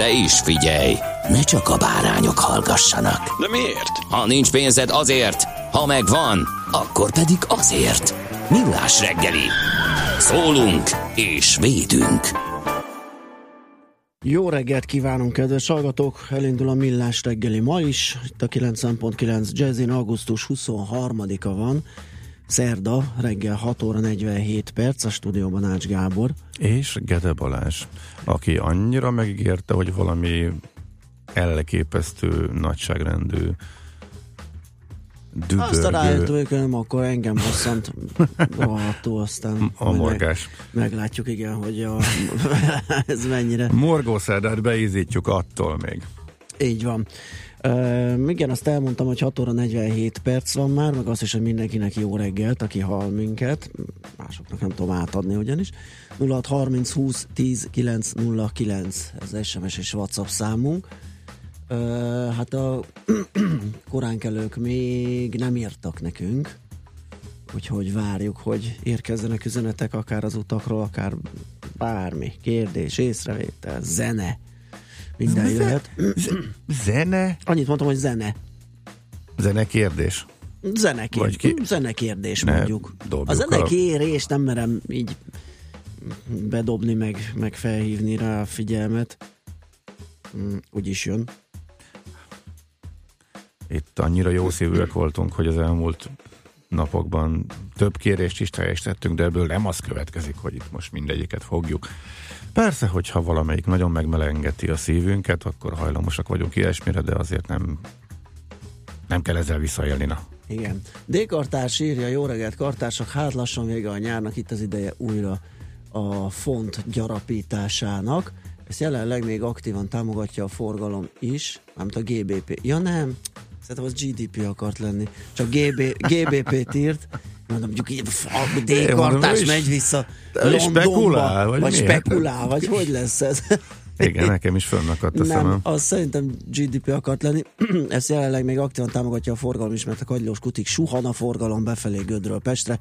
De is figyelj, ne csak a bárányok hallgassanak. De miért? Ha nincs pénzed azért, ha megvan, akkor pedig azért. Millás reggeli. Szólunk és védünk. Jó reggelt kívánunk, kedves hallgatók! Elindul a Millás reggeli ma is. Itt a 90.9 Jazzin augusztus 23-a van. Szerda, reggel 6 óra 47 perc, a stúdióban Ács Gábor. És Gede Balázs, aki annyira megígérte, hogy valami elképesztő nagyságrendű dübörgő, Aztán rájöttünk, hogy nem, akkor engem bosszant rohadtul, aztán a morgás. Meg, meglátjuk, igen, hogy a, ez mennyire. Morgószerdát beízítjuk attól még. Így van. Uh, igen, azt elmondtam, hogy 6 óra 47 perc van már, meg azt is, hogy mindenkinek jó reggelt, aki hall minket. Másoknak nem tudom átadni ugyanis. 06 30 20 10 9 09 ez SMS és WhatsApp számunk. Uh, hát a koránkelők még nem írtak nekünk, úgyhogy várjuk, hogy érkezzenek üzenetek akár az utakról, akár bármi, kérdés, észrevétel, zene, minden jöhet. Zene? Annyit mondtam, hogy zene. Zene kérdés. Zenekér, Vagy ki- zenekérdés Ne mondjuk. a- zenekérés nem merem így bedobni, meg, meg felhívni rá a figyelmet. Mm, Úgy is jön. Itt annyira jó szívűek voltunk, hogy az elmúlt napokban több kérést is teljesítettünk, de ebből nem az következik, hogy itt most mindegyiket fogjuk. Persze, hogyha valamelyik nagyon megmelengeti a szívünket, akkor hajlamosak vagyunk ilyesmire, de azért nem, nem kell ezzel visszaélni. Na. Igen. D-kartárs írja, jó reggelt kartársak, hát lassan vége a nyárnak, itt az ideje újra a font gyarapításának. Ezt jelenleg még aktívan támogatja a forgalom is, nem a GBP. Ja nem, szerintem az GDP akart lenni. Csak GB, GBP-t írt. Mondom, mondjuk így a D-kartás megy vissza Londonba, spekulál, vagy vagy spekulál, vagy hogy lesz ez? Igen, nekem is fönnakadt a Nem, szemem. az szerintem GDP akart lenni. Ezt jelenleg még aktívan támogatja a forgalom is, mert a kagylós kutik suhan a forgalom befelé Gödről Pestre,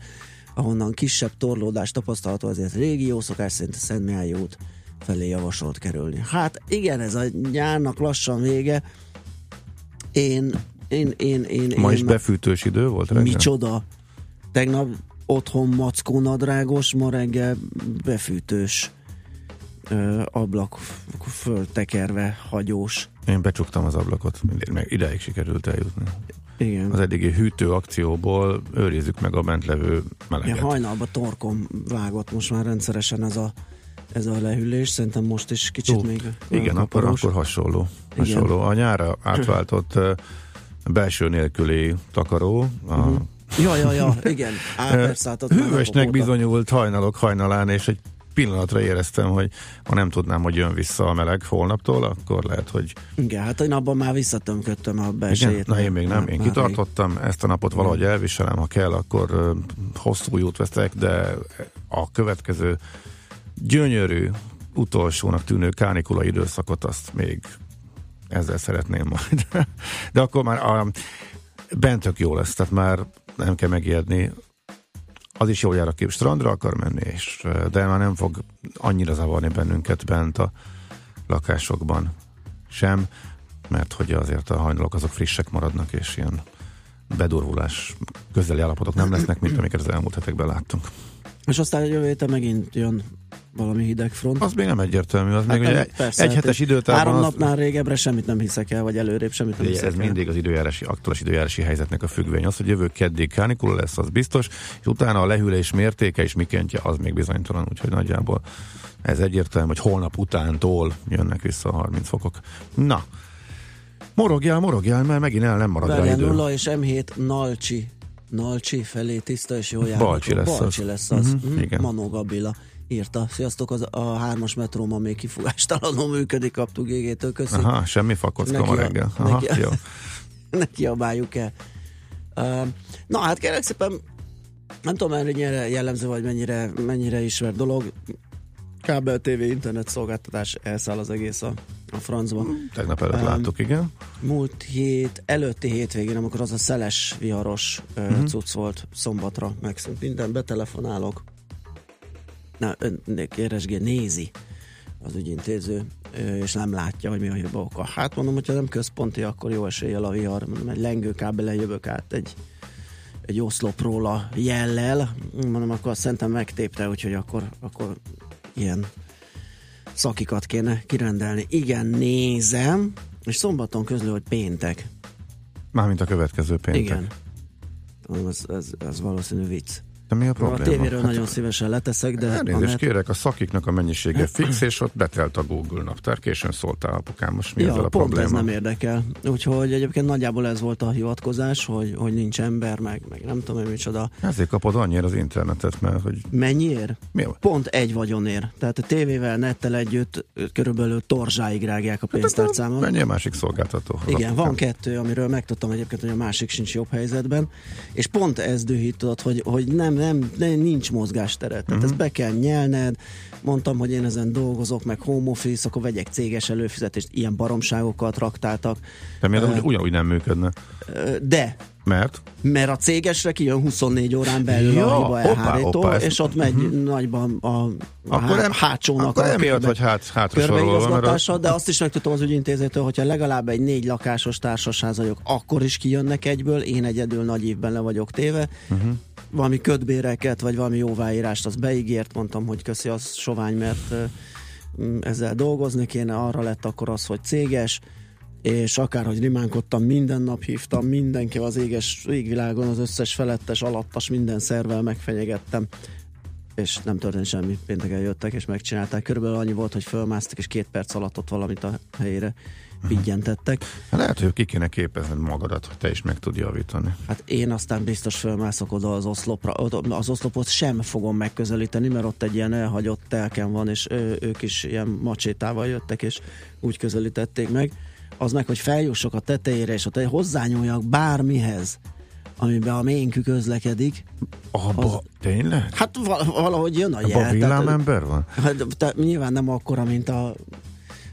ahonnan kisebb torlódás tapasztalható, azért régió szokás szerint a Szent Mihály út felé javasolt kerülni. Hát igen, ez a nyárnak lassan vége. Én, én, én, én, Ma én is befűtős idő volt reggel? Micsoda? Tegnap otthon mackó nadrágos, ma reggel befűtős ö, ablak föltekerve hagyós. Én becsuktam az ablakot, meg ideig sikerült eljutni. Igen. Az eddigi hűtő akcióból őrizzük meg a bent levő Ja, meleget. hajnalba torkom vágott most már rendszeresen ez a, ez a lehűlés. Szerintem most is kicsit Ó, még Igen, akkor, akkor hasonló. Igen. hasonló. A nyára átváltott belső nélküli takaró, a Mhm. Ja, ja, ja, igen. Á, persze, hát hűvösnek bizonyult hajnalok hajnalán, és egy pillanatra éreztem, hogy ha nem tudnám, hogy jön vissza a meleg holnaptól, akkor lehet, hogy Igen, hát én abban már visszatömködtem a belsejét. na én még nem, Már- én kitartottam, ezt a napot valahogy elviselem, ha kell, akkor hosszú jút veszek, de a következő gyönyörű, utolsónak tűnő kánikula időszakot azt még ezzel szeretném majd. De akkor már a, bent jó lesz, tehát már nem kell megijedni. Az is jól jár, aki strandra akar menni, és, de már nem fog annyira zavarni bennünket bent a lakásokban sem, mert hogy azért a hajnalok azok frissek maradnak, és ilyen bedurvulás közeli állapotok nem lesznek, mint amiket az elmúlt hetekben láttunk. És aztán jövő héten megint jön valami hideg front. Az még nem egyértelmű, az még Hát ugye nem, persze, egy hát hetes időtávban Három az, napnál régebbre semmit nem hiszek el, vagy előrébb semmit nem Ugye hiszek ez el. mindig az időjárási, aktuális időjárási helyzetnek a függvény. Az, hogy jövő keddig kánikula lesz, az biztos, és utána a lehűlés mértéke és mikéntje, az még bizonytalan, úgyhogy nagyjából ez egyértelmű, hogy holnap utántól jönnek vissza a 30 fokok. Na, morogjál, morogjál, mert megint el nem marad rá Várjál, idő. 0 és M7 Nalcsi. Nalcsi felé tiszta és jó járható. Balcsi lesz Balcsi az. lesz az. Mhm, Mhm, igen. Manó Gabila írta. Sziasztok, az, a hármas metró ma még kifugástalanul működik, kaptuk GG-től, köszi. Aha, semmi fakocka ma reggel. Aha, neki jó. ne kiabáljuk el. Uh, na hát kérlek szépen, nem tudom mennyire jellemző, vagy mennyire, mennyire ismert dolog. Kábel TV internet szolgáltatás elszáll az egész a, a francba. Tegnap előtt Um, láttuk, igen. Múlt hét, előtti hétvégén, amikor az a szeles, viharos uh, Mhm. cucc volt szombatra, megszűnt minden, betelefonálok. Na, ön keresgé, nézi az ügyintéző, és nem látja, hogy mi a hiba oka. Hát mondom, hogyha nem központi, akkor jó eséllyel a vihar, mondom, egy lengőkábelen jövök át egy, egy oszlopról a jellel, mondom, akkor azt szerintem megtépte, úgyhogy akkor, akkor ilyen szakikat kéne kirendelni. Igen, nézem, és szombaton közlő, hogy péntek. Mármint a következő péntek. Igen. Ez, ez, ez valószínű vicc. De mi a A probléma? tévéről Hát- nagyon szívesen leteszek, de a Elnézést net- kérek, a szakiknak a mennyisége fix, és ott betelt a Google naptár. Későn szóltál apukám, most mi ja, ezzel a pont probléma? ez nem érdekel. Úgyhogy egyébként nagyjából ez volt a hivatkozás, hogy, hogy nincs ember, meg, meg nem tudom, hogy micsoda. Ezért kapod annyira az internetet, mert hogy Mennyiért? mi a... Pont egy vagyonért. Tehát a tévével, nettel együtt körülbelül torzsáig rágják a pénztárcámat. Mennyi a másik szolgáltató? Igen, van kettő, amiről megtudtam egyébként, hogy a másik sincs jobb helyzetben, és pont ez dühít, tudod, hogy, hogy nem, nem, nem, nincs mozgásteret. Tehát Mhm. ezt be kell nyelned, mondtam, hogy én ezen dolgozok, meg home office, akkor vegyek céges előfizetést, ilyen baromságokat raktáltak, De miért úgy, ugyanúgy nem működne? De Mert? mert a cégesre kijön 24 órán belül Ja, a hiba elhárító, és ott megy uh-huh. nagyban a, a Akkor há- em- hátsónak Akkor a emiatt vagy hát, hátra sorolva, mert körbeigazgatása, a, de azt is megtudtam az ügyintézőtől, hogyha legalább egy négy lakásos társasház vagyok, akkor is kijönnek egyből, én egyedül nagy évben le vagyok téve. Uh-huh. Valami ködbéreket, vagy valami jóváírást, az beígért, mondtam, hogy köszi, az sovány, mert ezzel dolgozni kéne, arra lett akkor az, hogy céges, és akárhogy rimánkodtam, minden nap hívtam, mindenki az éges égvilágon, az összes felettes, alattas, minden szervel megfenyegettem és nem történt semmi. Pénteken jöttek és megcsinálták. Körülbelül annyi volt, hogy fölmásztak, és két perc alatt ott valamit a helyére piggyentettek. Hát lehet, hogy ki kéne képezned magadat, hogy te is meg tud javítani. Hát én aztán biztos fölmászok oda az oszlopra. Az oszlopot sem fogom megközelíteni, mert ott egy ilyen elhagyott telken van, és ő, ők is ilyen macsétával jöttek, és úgy közelítették meg. Az meg, hogy feljussak a tetejére, és ott hozzányúljak bármihez, amiben a ménkű közlekedik. Abba, Az- tényleg? Hát val- valahogy jön a Abba jel. tehát- villámember van? Hát, te, nyilván nem akkora, mint a,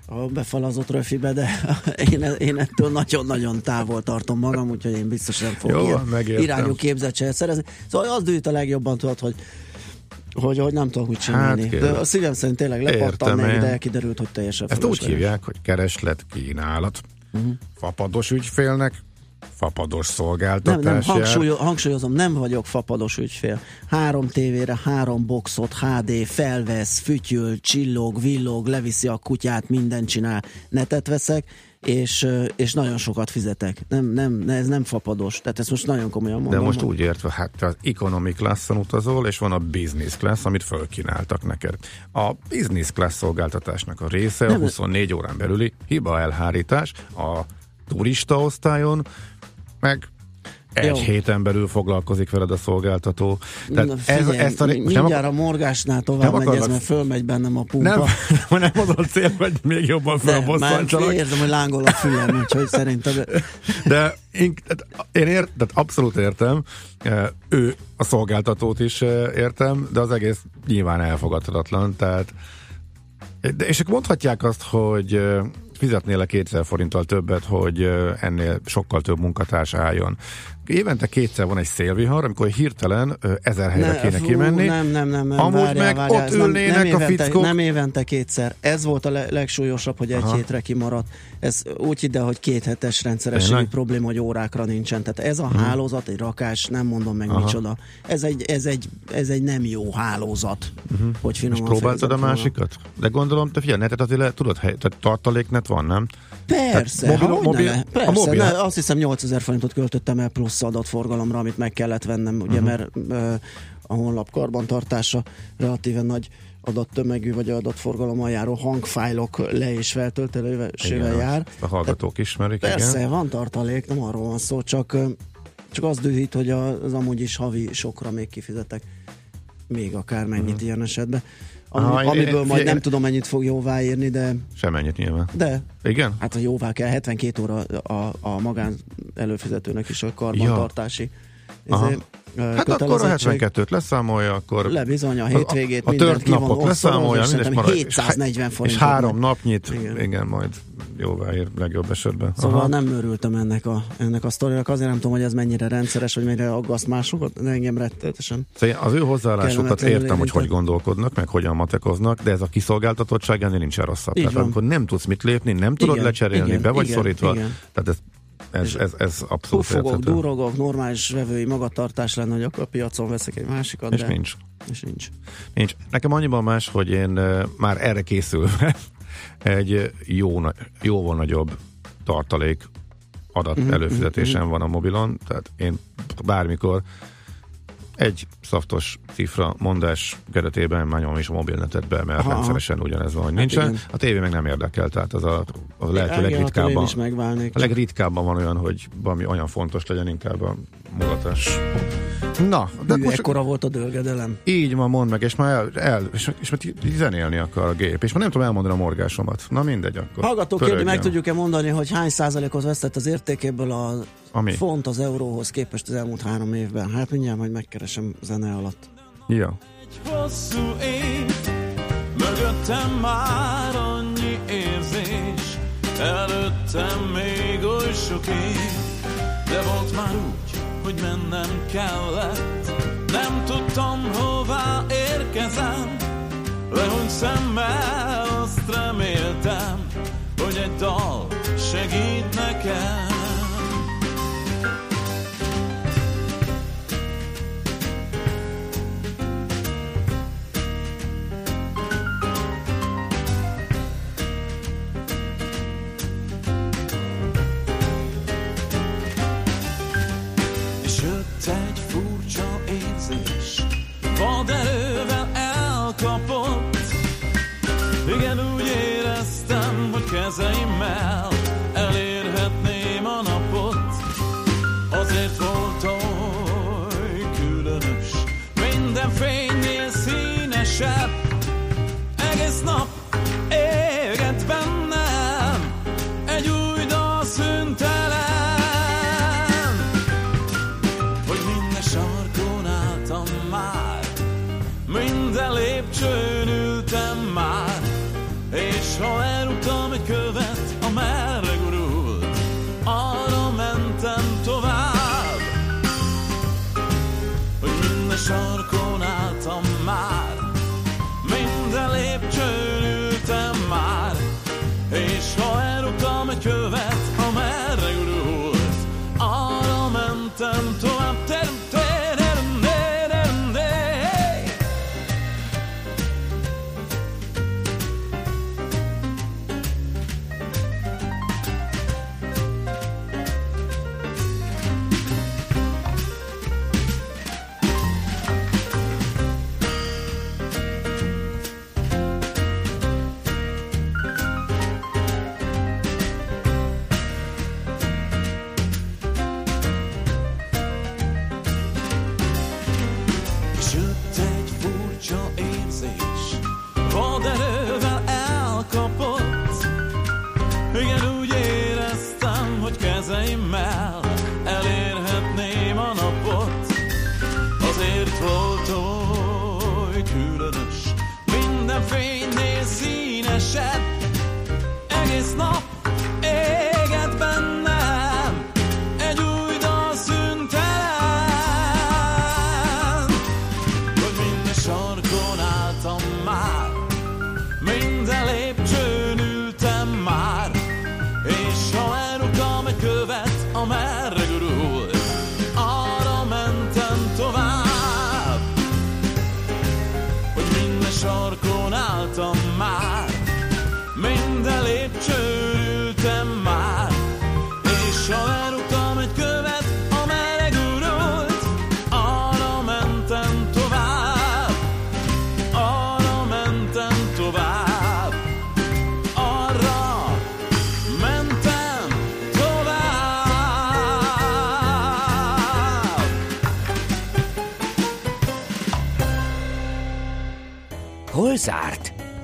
a befalazott röfibe, de én, én ettől nagyon-nagyon távol tartom magam, úgyhogy én biztos nem fogok Jó, ilyen irányú képzettséget szerezni. Szóval az dühít a legjobban, tudod, hogy hogy, hogy nem tudok mit csinálni. Hát, de a szívem szerint tényleg lepattam én. de kiderült, hogy teljesen Ezt úgy hívják, hogy kereslet kínálat. Uh-huh. Fapados ügyfélnek, fapados Nem, szolgáltatás nem, jár. hangsúlyo, hangsúlyozom, nem vagyok fapados ügyfél. Három tévére, három boxot, HD, felvesz, fütyül, csillog, villog, leviszi a kutyát, mindent csinál. Netet veszek, és, és nagyon sokat fizetek. Nem, nem, ez nem fapados. Tehát ezt most nagyon komolyan mondom. De most úgy értve, hát az economy classon utazol, és van a business class, amit fölkínáltak neked. A business class szolgáltatásnak a része a Nem, 24 órán belüli hiba elhárítás, a turista osztályon, meg egy Jó. héten belül foglalkozik veled a szolgáltató. Tehát Na, ez, figyelj, ezt a, nem, mindjárt a morgásnál tovább nem megy ez, mert fölmegy bennem a pumpa. nem, nem az a cél, hogy még jobban fölbosszantsalak. érzem, hogy lángol a fülem, úgyhogy szerintem De én, én ért, tehát abszolút értem, eh, ő a szolgáltatót is eh, értem, de az egész nyilván elfogadhatatlan, tehát de, és akkor mondhatják azt, hogy eh, fizetnél le 2000 forinttal többet, hogy ennél sokkal több munkatárs álljon. Évente kétszer van egy szélvihar, amikor hirtelen ö, ezer helyre Ne, kéne fú, kimenni. Nem, nem, nem, nem. Amúgy várjál, meg várjál, ott nem- ülnének nem a évente, fickók. Nem évente kétszer. Ez volt a le- legsúlyosabb, hogy egy Aha. hétre kimaradt. Ez úgy hidd el, hogy két hetes rendszerességi Tényleg? probléma, hogy órákra nincsen. Tehát ez a hálózat, egy rakás, nem mondom meg Aha. micsoda. Ez egy, ez, egy, ez egy nem jó hálózat, hogy És finoman próbáltad a másikat? De gondolom, te figyelj, netet azért le, tudod, hely, tehát tartaléknet van, nem? Persze, mobil, mobil- mobil- persze. a mobil- Ne, azt hiszem 8000 forintot költöttem el plusz adatforgalomra, amit meg kellett vennem, ugye, mert ö, a honlap karbantartása relatíve nagy adattömegű vagy adatforgalommal járó hangfájlok le- és feltöltelésével Igen, jár. A hallgatók ismerik, Persze, igen. van tartalék, nem arról van szó, csak, csak az dühít, hogy az amúgy is havi sokra még kifizetek. Még akár mennyit ilyen esetben. Ami. Aha, amiből én- majd nem tudom mennyit fog jóváírni, de, Semennyit nyilván. de Igen? Hát ha jóvá kell, 72 óra a, a magán előfizetőnek is a karbantartási Aha. Hát akkor a kötelezettség. 72-t leszámolja, akkor Le bizony a hétvégét, a, a mindent tört ki van leszámolja, és mindegy, marad- 740 és, forintot és három napnyit, Igen. igen, majd jóvá ér legjobb esetben. Szóval Aha. nem örültem ennek a, ennek a sztorinak, azért nem tudom, hogy ez mennyire rendszeres, vagy mennyire aggaszt másokat, de engem rettenetesen. Szóval az ő hozzáállásukat értem, hogy hogy gondolkodnak, meg hogyan matekoznak, de ez a kiszolgáltatottság ennél nincsen rosszabb. Így Tehát van. amikor nem tudsz mit lépni, nem tudod Igen, lecserélni, igen, be vagy igen, szorítva, igen. tehát ez, ez, ez, ez abszolút érthető. durogok, normális vevői magatartás lenne, hogy akkor a piacon veszek egy másikat, És de nincs. és nincs. Nincs. Nekem annyiban más, hogy én már erre készülve egy jó, jóval nagyobb tartalék adat Mhm, előfizetésem van a mobilon, tehát én bármikor egy szaftos cifra mondás keretében nyomom is a mobilnetet be, mert Aha. rendszeresen ugyanez van, hogy nincsen. igen. A tévé meg nem érdekel, tehát az a, a lehető legritkábban. is megválnék. A legritkábban van olyan, hogy valami olyan fontos legyen inkább a mulatás. Na, de Hű, most ekkora volt a dölgedelem. így ma mondd meg, és már el, el és, és már zenélni akar a gép, és már nem tudom elmondani a morgásomat. Na mindegy, akkor Hallgatók kérdi, meg tudjuk-e mondani, hogy hány százalékot vesztett az értékéből a Ami? font az euróhoz képest az elmúlt három évben? Hát mindjárt majd megkeresem zene alatt. Ja. Hosszú év, mögöttem már annyi érzés, előttem még oly sok év, de volt már úgy, hogy mennem kellett, nem tudtam hová érkezem, lehunyt szemmel azt reméltem, hogy egy dal segít nekem. sorconato mai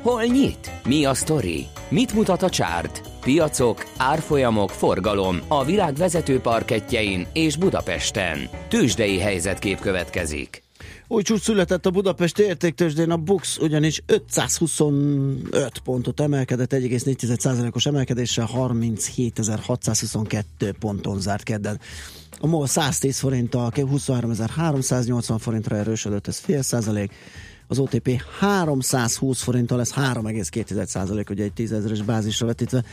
Hol nyit? Mi a sztori? Mit mutat a csárt? Piacok, árfolyamok, forgalom a világ vezető parketjein és Budapesten. Tősdei helyzetkép következik. Új csúcs született a Budapesti értéktősdén, a BUX ugyanis 525 pontot emelkedett, 1,4%-os emelkedéssel 37.622 ponton zárt kedden. A MOL 110 forinttal 23.380 forintra erősödött, ez fél százalék. Az OTP 320 forinttal, ez 3,2 százalék, ugye egy 10 ezeres bázisra vetítve.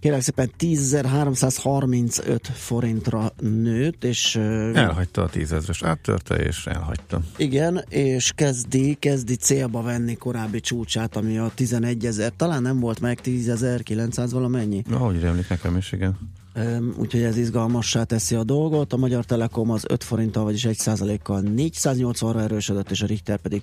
Kérlek szépen 10.335 forintra nőtt, és Elhagyta a tízezres, áttörte és elhagyta. igen, és kezdi, kezdi célba venni korábbi csúcsát, ami a 11 ezer, talán nem volt meg 10.900 valamennyi. Ahogy rémlik nekem is, igen. Úgyhogy ez izgalmassá teszi a dolgot. A Magyar Telekom az 5 forinttal, vagyis 1 százalékkal 480-ra erősödött, és a Richter pedig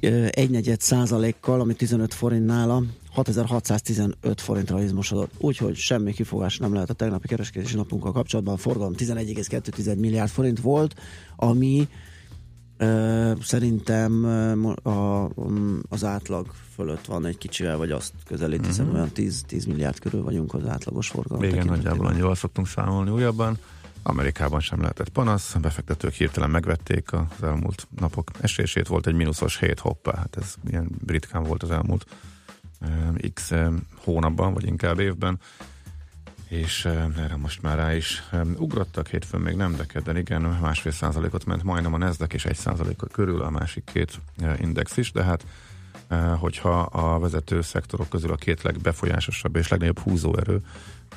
ö, egy negyed százalékkal, ami 15 forint nála, 6615 forintra izmosodott. Úgyhogy semmi kifogás nem lehet a tegnapi kereskedési napunkkal kapcsolatban. A forgalom 11,2 milliárd forint volt, ami ö, szerintem a, az átlag fölött van egy kicsivel, vagy azt közelít, hiszen olyan 10, 10 milliárd körül vagyunk az átlagos forgalom. Igen, nagyjából annyival szoktunk számolni újabban. Amerikában sem lehetett panasz, a befektetők hirtelen megvették az elmúlt napok esését, volt egy mínuszos hét, hoppá, hát ez ilyen ritkán volt az elmúlt eh, x eh, hónapban, vagy inkább évben, és eh, erre most már rá is eh, ugrottak, hétfőn még nem, de kedden igen, másfél százalékot ment majdnem a Nasdaq, és egy százalékot körül a másik két eh, index is, de hát hogyha a vezető szektorok közül a két legbefolyásosabb és legnagyobb húzóerő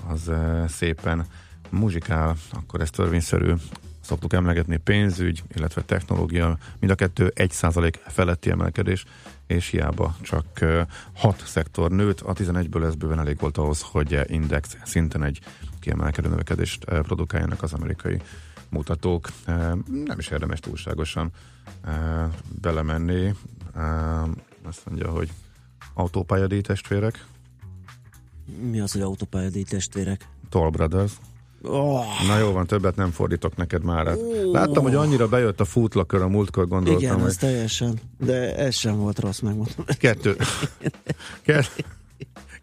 az eh, szépen muzsikál, akkor ez törvényszerű szoktuk emlegetni pénzügy, illetve technológia, mind a kettő 1% feletti emelkedés, és hiába csak eh, 6 szektor nőtt, a 11-ből ez bőven elég volt ahhoz, hogy eh, index szinten egy kiemelkedő növekedést eh, produkáljanak az amerikai mutatók. Eh, Nem is érdemes túlságosan eh, belemenni. Azt mondja, hogy autópályadíj testvérek, Mi az, hogy autópályadíj testvérek? Toll Brothers. Oh, Na jó van, többet nem fordítok neked már. Hát Láttam, hogy annyira bejött a footlakör a múltkor, gondoltam, igen, hogy ez teljesen, de ez sem volt rossz, megmondom. kettő, Ke-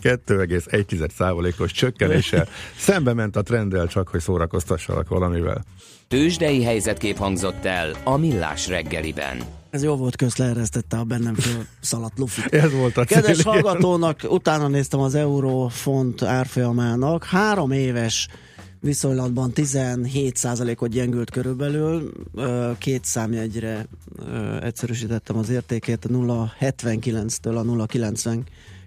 2,1 százalékos csökkenéssel szembe ment a trenddel, csak hogy szórakoztassalak valamivel. Tősdei helyzetkép hangzott el a Millás reggeliben. Ez jó volt, közt leeresztette a bennem föl szaladt lufit. Ez volt a Kedves cél, igen. hallgatónak, utána néztem az euró font árfolyamának. Három éves viszonylatban 17%-ot gyengült körülbelül, két számjegyre egyszerűsítettem az értékét, a 0,79-től a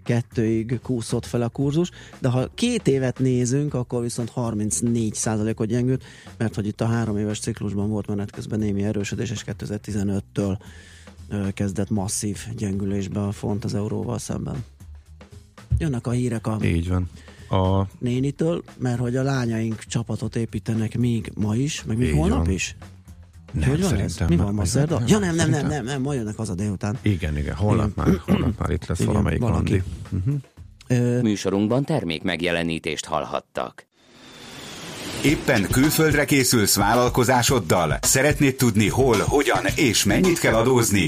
0,92-ig kúszott fel a kurzus, de ha két évet nézünk, akkor viszont 34%-ot gyengült, mert hogy itt a három éves ciklusban volt menet közben némi erősödés, és 2015-től ö, kezdett masszív gyengülésbe a font az euróval szemben. Jönnek a hírek a Így van. A, nénitől, mert hogy a lányaink csapatot építenek még ma is, meg még Így holnap van. is. Nem, hogy van ez? szerintem Mi nem. van ma Nem, szerda? nem, Ja nem, nem, nem, nem, nem, ma jönnek haza délután. Igen, igen, holnap már, holnap már itt lesz Igen, valamelyik valaki. Andi. Ö, Műsorunkban termék megjelenítést hallhattak. Éppen külföldre készülsz vállalkozásoddal? Szeretnéd tudni hol, hogyan és mennyit kell adózni?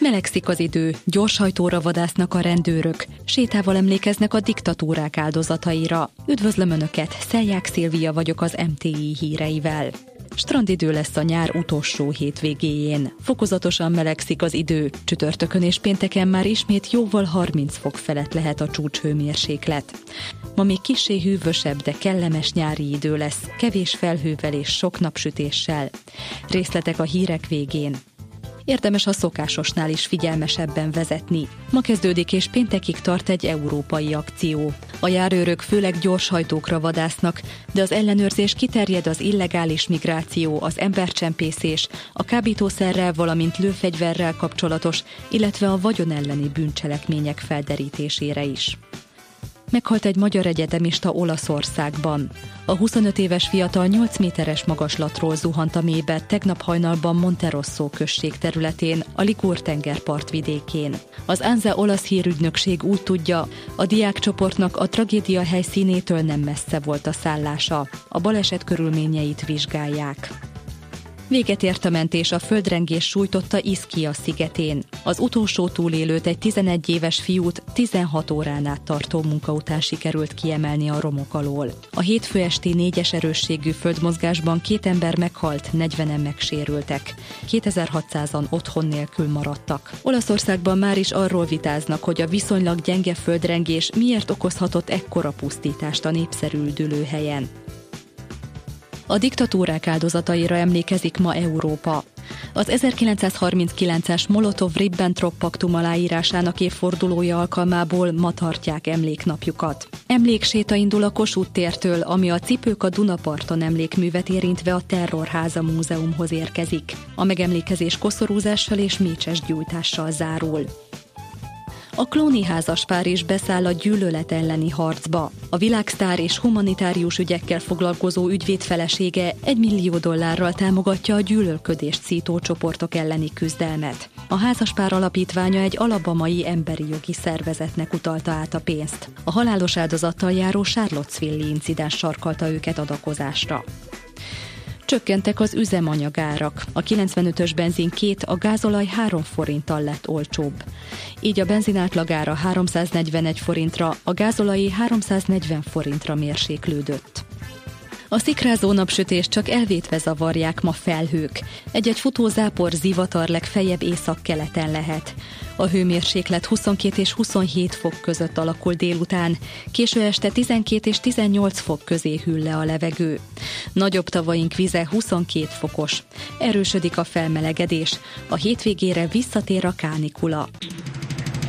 Melegszik az idő, gyorshajtóra vadásznak a rendőrök, sétával emlékeznek a diktatúrák áldozataira. Üdvözlöm Önöket, Szelják Szilvia vagyok az MTI híreivel. Strandidő lesz a nyár utolsó hétvégéjén. Fokozatosan melegszik az idő. Csütörtökön és pénteken már ismét jóval 30 fok felett lehet a csúcshőmérséklet. Ma még kisé hűvösebb, de kellemes nyári idő lesz, kevés felhővel és sok napsütéssel. Részletek a hírek végén. Érdemes a szokásosnál is figyelmesebben vezetni. Ma kezdődik és péntekig tart egy európai akció. A járőrök főleg gyorshajtókra vadásznak, de az ellenőrzés kiterjed az illegális migráció, az embercsempészés, a kábítószerrel, valamint lőfegyverrel kapcsolatos, illetve a vagyon elleni bűncselekmények felderítésére is. Meghalt egy magyar egyetemista Olaszországban. A 25 éves fiatal 8 méteres magaslatról zuhant a mélybe tegnap hajnalban Monterosso község területén, a Likur tengerpart vidékén. Az Anza olasz hírügynökség úgy tudja, a diákcsoportnak a tragédia helyszínétől nem messze volt a szállása. A baleset körülményeit vizsgálják. Véget ért a mentés a földrengés sújtotta Iszkia szigetén. Az utolsó túlélőt egy 11 éves fiút 16 órán át tartó munka után sikerült kiemelni a romok alól. A hétfő esti négyes erősségű földmozgásban két ember meghalt, 40-en megsérültek. 2600-an otthon nélkül maradtak. Olaszországban már is arról vitáznak, hogy a viszonylag gyenge földrengés miért okozhatott ekkora pusztítást a népszerű üldülőhelyen. A diktatúrák áldozataira emlékezik ma Európa. Az 1939-es Molotov-Ribbentrop paktum aláírásának évfordulója alkalmából ma tartják emléknapjukat. Emlékséta indul a Kossuth tértől, ami a Cipők a Dunaparton emlékművet érintve a Terrorháza Múzeumhoz érkezik. A megemlékezés koszorúzással és mécses gyújtással zárul. A klóni házaspár is beszáll a gyűlölet elleni harcba. A világsztár és humanitárius ügyekkel foglalkozó ügyvéd felesége egy millió dollárral támogatja a gyűlölködést szító csoportok elleni küzdelmet. A házaspár alapítványa egy alabamai emberi jogi szervezetnek utalta át a pénzt. A halálos áldozattal járó Charlottesville incidens sarkalta őket adakozásra. Csökkentek az üzemanyagárak. A 95-ös benzin két, a gázolaj 3 forinttal lett olcsóbb. Így a benzin átlagára 341 forintra, a gázolai 340 forintra mérséklődött. A szikrázó napsütés csak elvétve zavarják ma felhők. Egy-egy futózápor zivatar legfeljebb észak-keleten lehet. A hőmérséklet 22 és 27 fok között alakul délután, késő este 12 és 18 fok közé hűl le a levegő. Nagyobb tavaink vize 22 fokos. Erősödik a felmelegedés. A hétvégére visszatér a kánikula.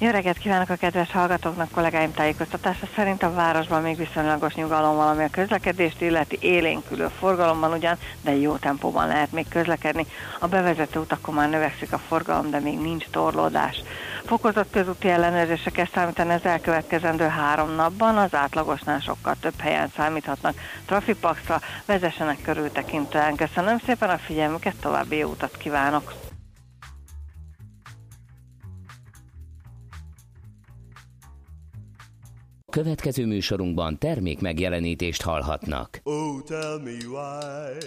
Jó reggelt kívánok a kedves hallgatóknak, kollégáim tájékoztatása szerint a városban még viszonylagos nyugalom van, ami a közlekedést illeti élénkülő forgalomban ugyan, de jó tempóban lehet még közlekedni. A bevezető utakon már növekszik a forgalom, de még nincs torlódás. Fokozott közúti ellenőrzésre kell számítani az elkövetkezendő három napban, az átlagosnál sokkal több helyen számíthatnak trafipaxra, vezessenek körültekintően. Köszönöm szépen a figyelmüket, további jó utat kívánok! Következő műsorunkban termék megjelenítést hallhatnak. Oh, tell me why.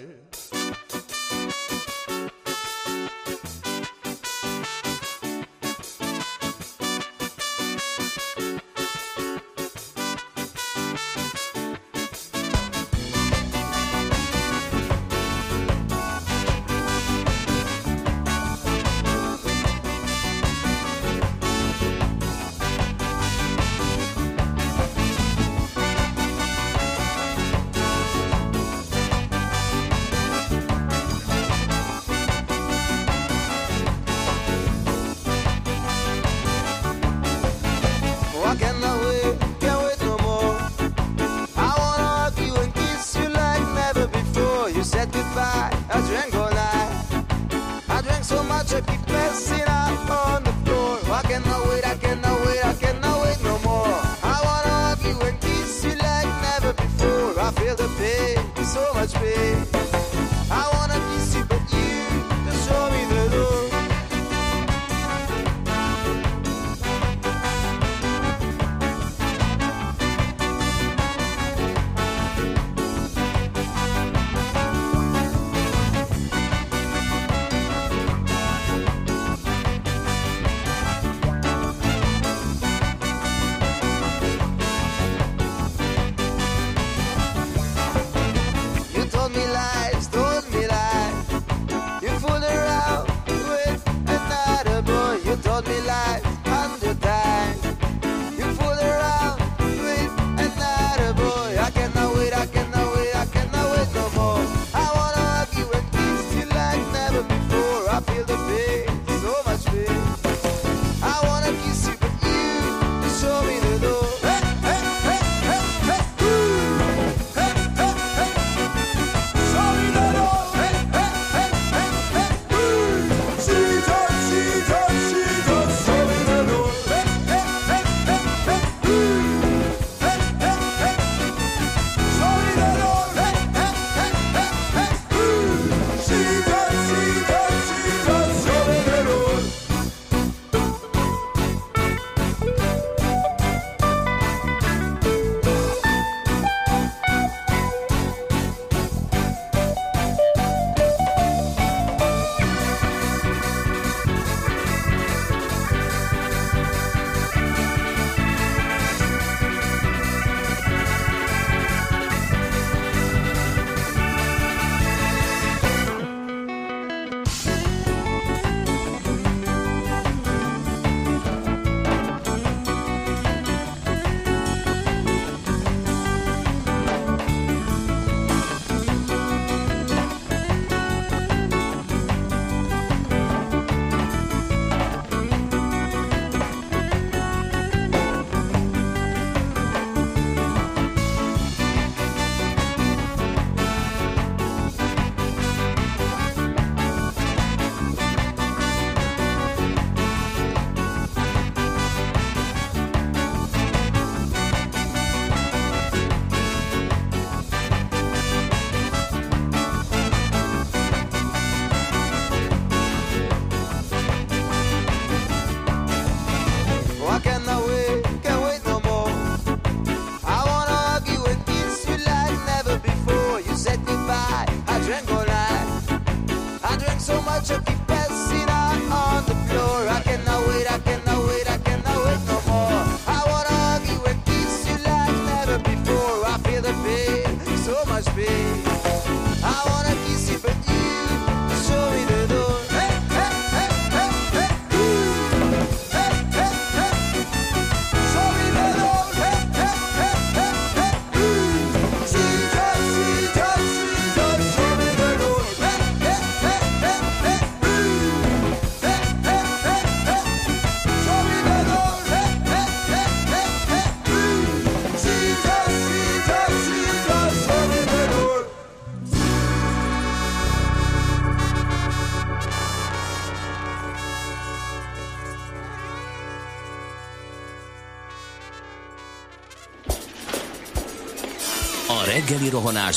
must be.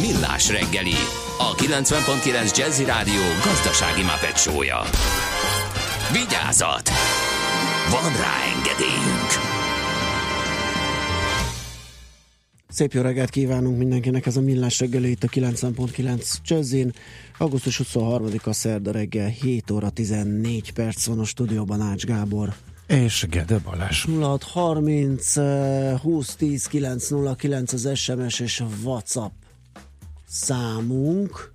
Millás reggeli, a 90.9 Jazzy Rádió gazdasági mapetsója. Vigyázat! Van rá engedélyünk! Szép jó reggelt kívánunk mindenkinek, ez a Millás reggeli itt a 90.9 Csözzin. Augusztus 23-a szerda reggel 7 óra 14 perc van a stúdióban Ács Gábor. És Gede Balázs. 0630 eh, 20 10 909 az SMS és a WhatsApp számunk,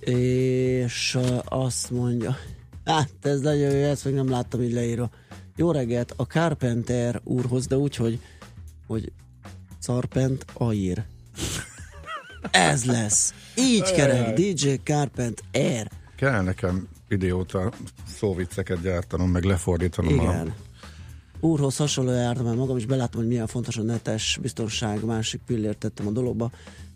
és azt mondja, hát ez nagyon jó, ezt még nem láttam így leírva. Jó reggelt a Carpenter úrhoz, de úgy, hogy, hogy Carpent Air. Ez lesz. Így kerek, DJ Carpent Air. Kell nekem idióta szóvicceket gyártanom, meg lefordítanom Igen. a Úrhoz hasonló jártam el magam, és beláttam, hogy milyen fontos a netes biztonság, másik pillért tettem a dologba.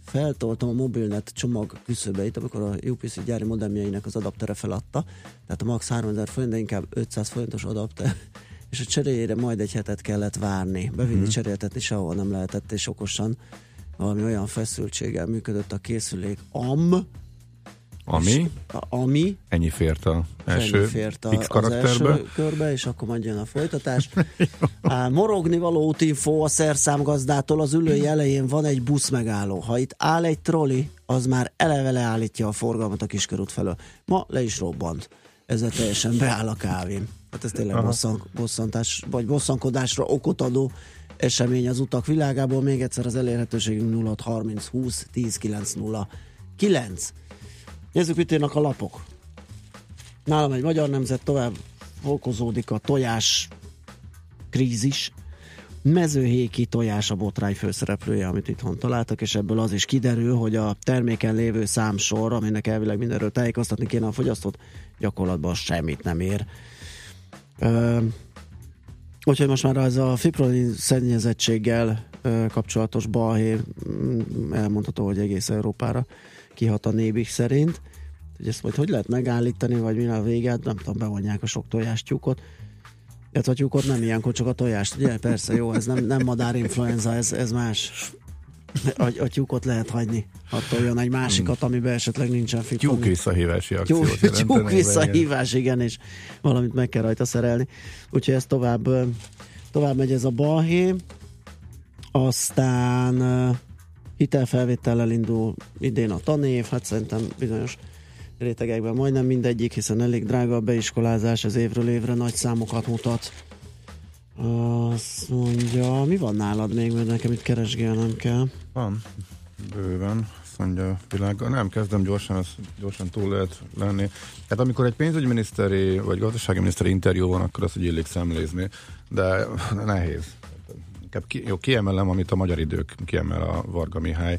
Feltoltam a mobilnet csomag küszöbeit, amikor a UPC gyári modemjeinek az adaptere feladta, tehát a max 3000 forint, de inkább 500 forintos adapter, és a cseréjére majd egy hetet kellett várni. Bevinni Mhm. cseréltetni sehol nem lehetett, és okosan valami olyan feszültséggel működött a készülék. Am, Ami? Ami Ennyi fért a első ennyi fért a, X az karakterbe. első körbe, és akkor majd jön a folytatás. Á, morogni való útinfo a szerszámgazdától az ülői elején van egy busz megálló. Ha itt áll egy troli, az már eleve leállítja a forgalmat a kiskörút felől. Ma le is robbant. Ezzel teljesen beáll a kávém. Hát ez tényleg bosszan, bosszantás, vagy bosszankodásra okot adó esemény az utak világából. Még egyszer az elérhetőségünk 0630 20 10 909. Nézzük, mit írnak a lapok. Nálam egy magyar nemzet tovább fokozódik a tojás krízis. Mezőhéki tojás a botrány főszereplője, amit itthon találtak, és ebből az is kiderül, hogy a terméken lévő számsor, aminek elvileg mindenről tájékoztatni kéne a fogyasztót, gyakorlatban semmit nem ér. Ö, úgyhogy most már ez a fiprolin szennyezettséggel ö, kapcsolatos balhé mm, elmondható, hogy egész Európára kihat a nébik szerint. Hogy ezt majd hogy lehet megállítani, vagy mi a vége, hát nem tudom, bevonják a sok tojástyúkot. Illetve a tyúkot nem ilyenkor, csak a tojást, ugye? Persze, jó, ez nem, nem madárinfluenza, ez, ez más. A, a tyúkot lehet hagyni, attól jön egy másikat, amiben esetleg nincsen Tyúk fiprolin. visszahívási Tyúk, akciót jelentene. tyúk visszahívás, igen, és valamit meg kell rajta szerelni. Úgyhogy ez tovább, tovább megy ez a balhé. Aztán hitelfelvétellel indul idén a tanév, hát szerintem bizonyos rétegekben majdnem mindegyik, hiszen elég drága a beiskolázás, ez évről évre nagy számokat mutat. Azt mondja, mi van nálad még, mert nekem itt keresgélnem kell. Van, bőven, azt mondja a világ. Nem, kezdem gyorsan, ez gyorsan túl lehet lenni. Hát amikor egy pénzügyminiszteri vagy gazdasági miniszteri interjú van, akkor azt hogy illik szemlézni, de nehéz. Inkább ki, jó, kiemelem, amit a magyar idők kiemel a Varga Mihály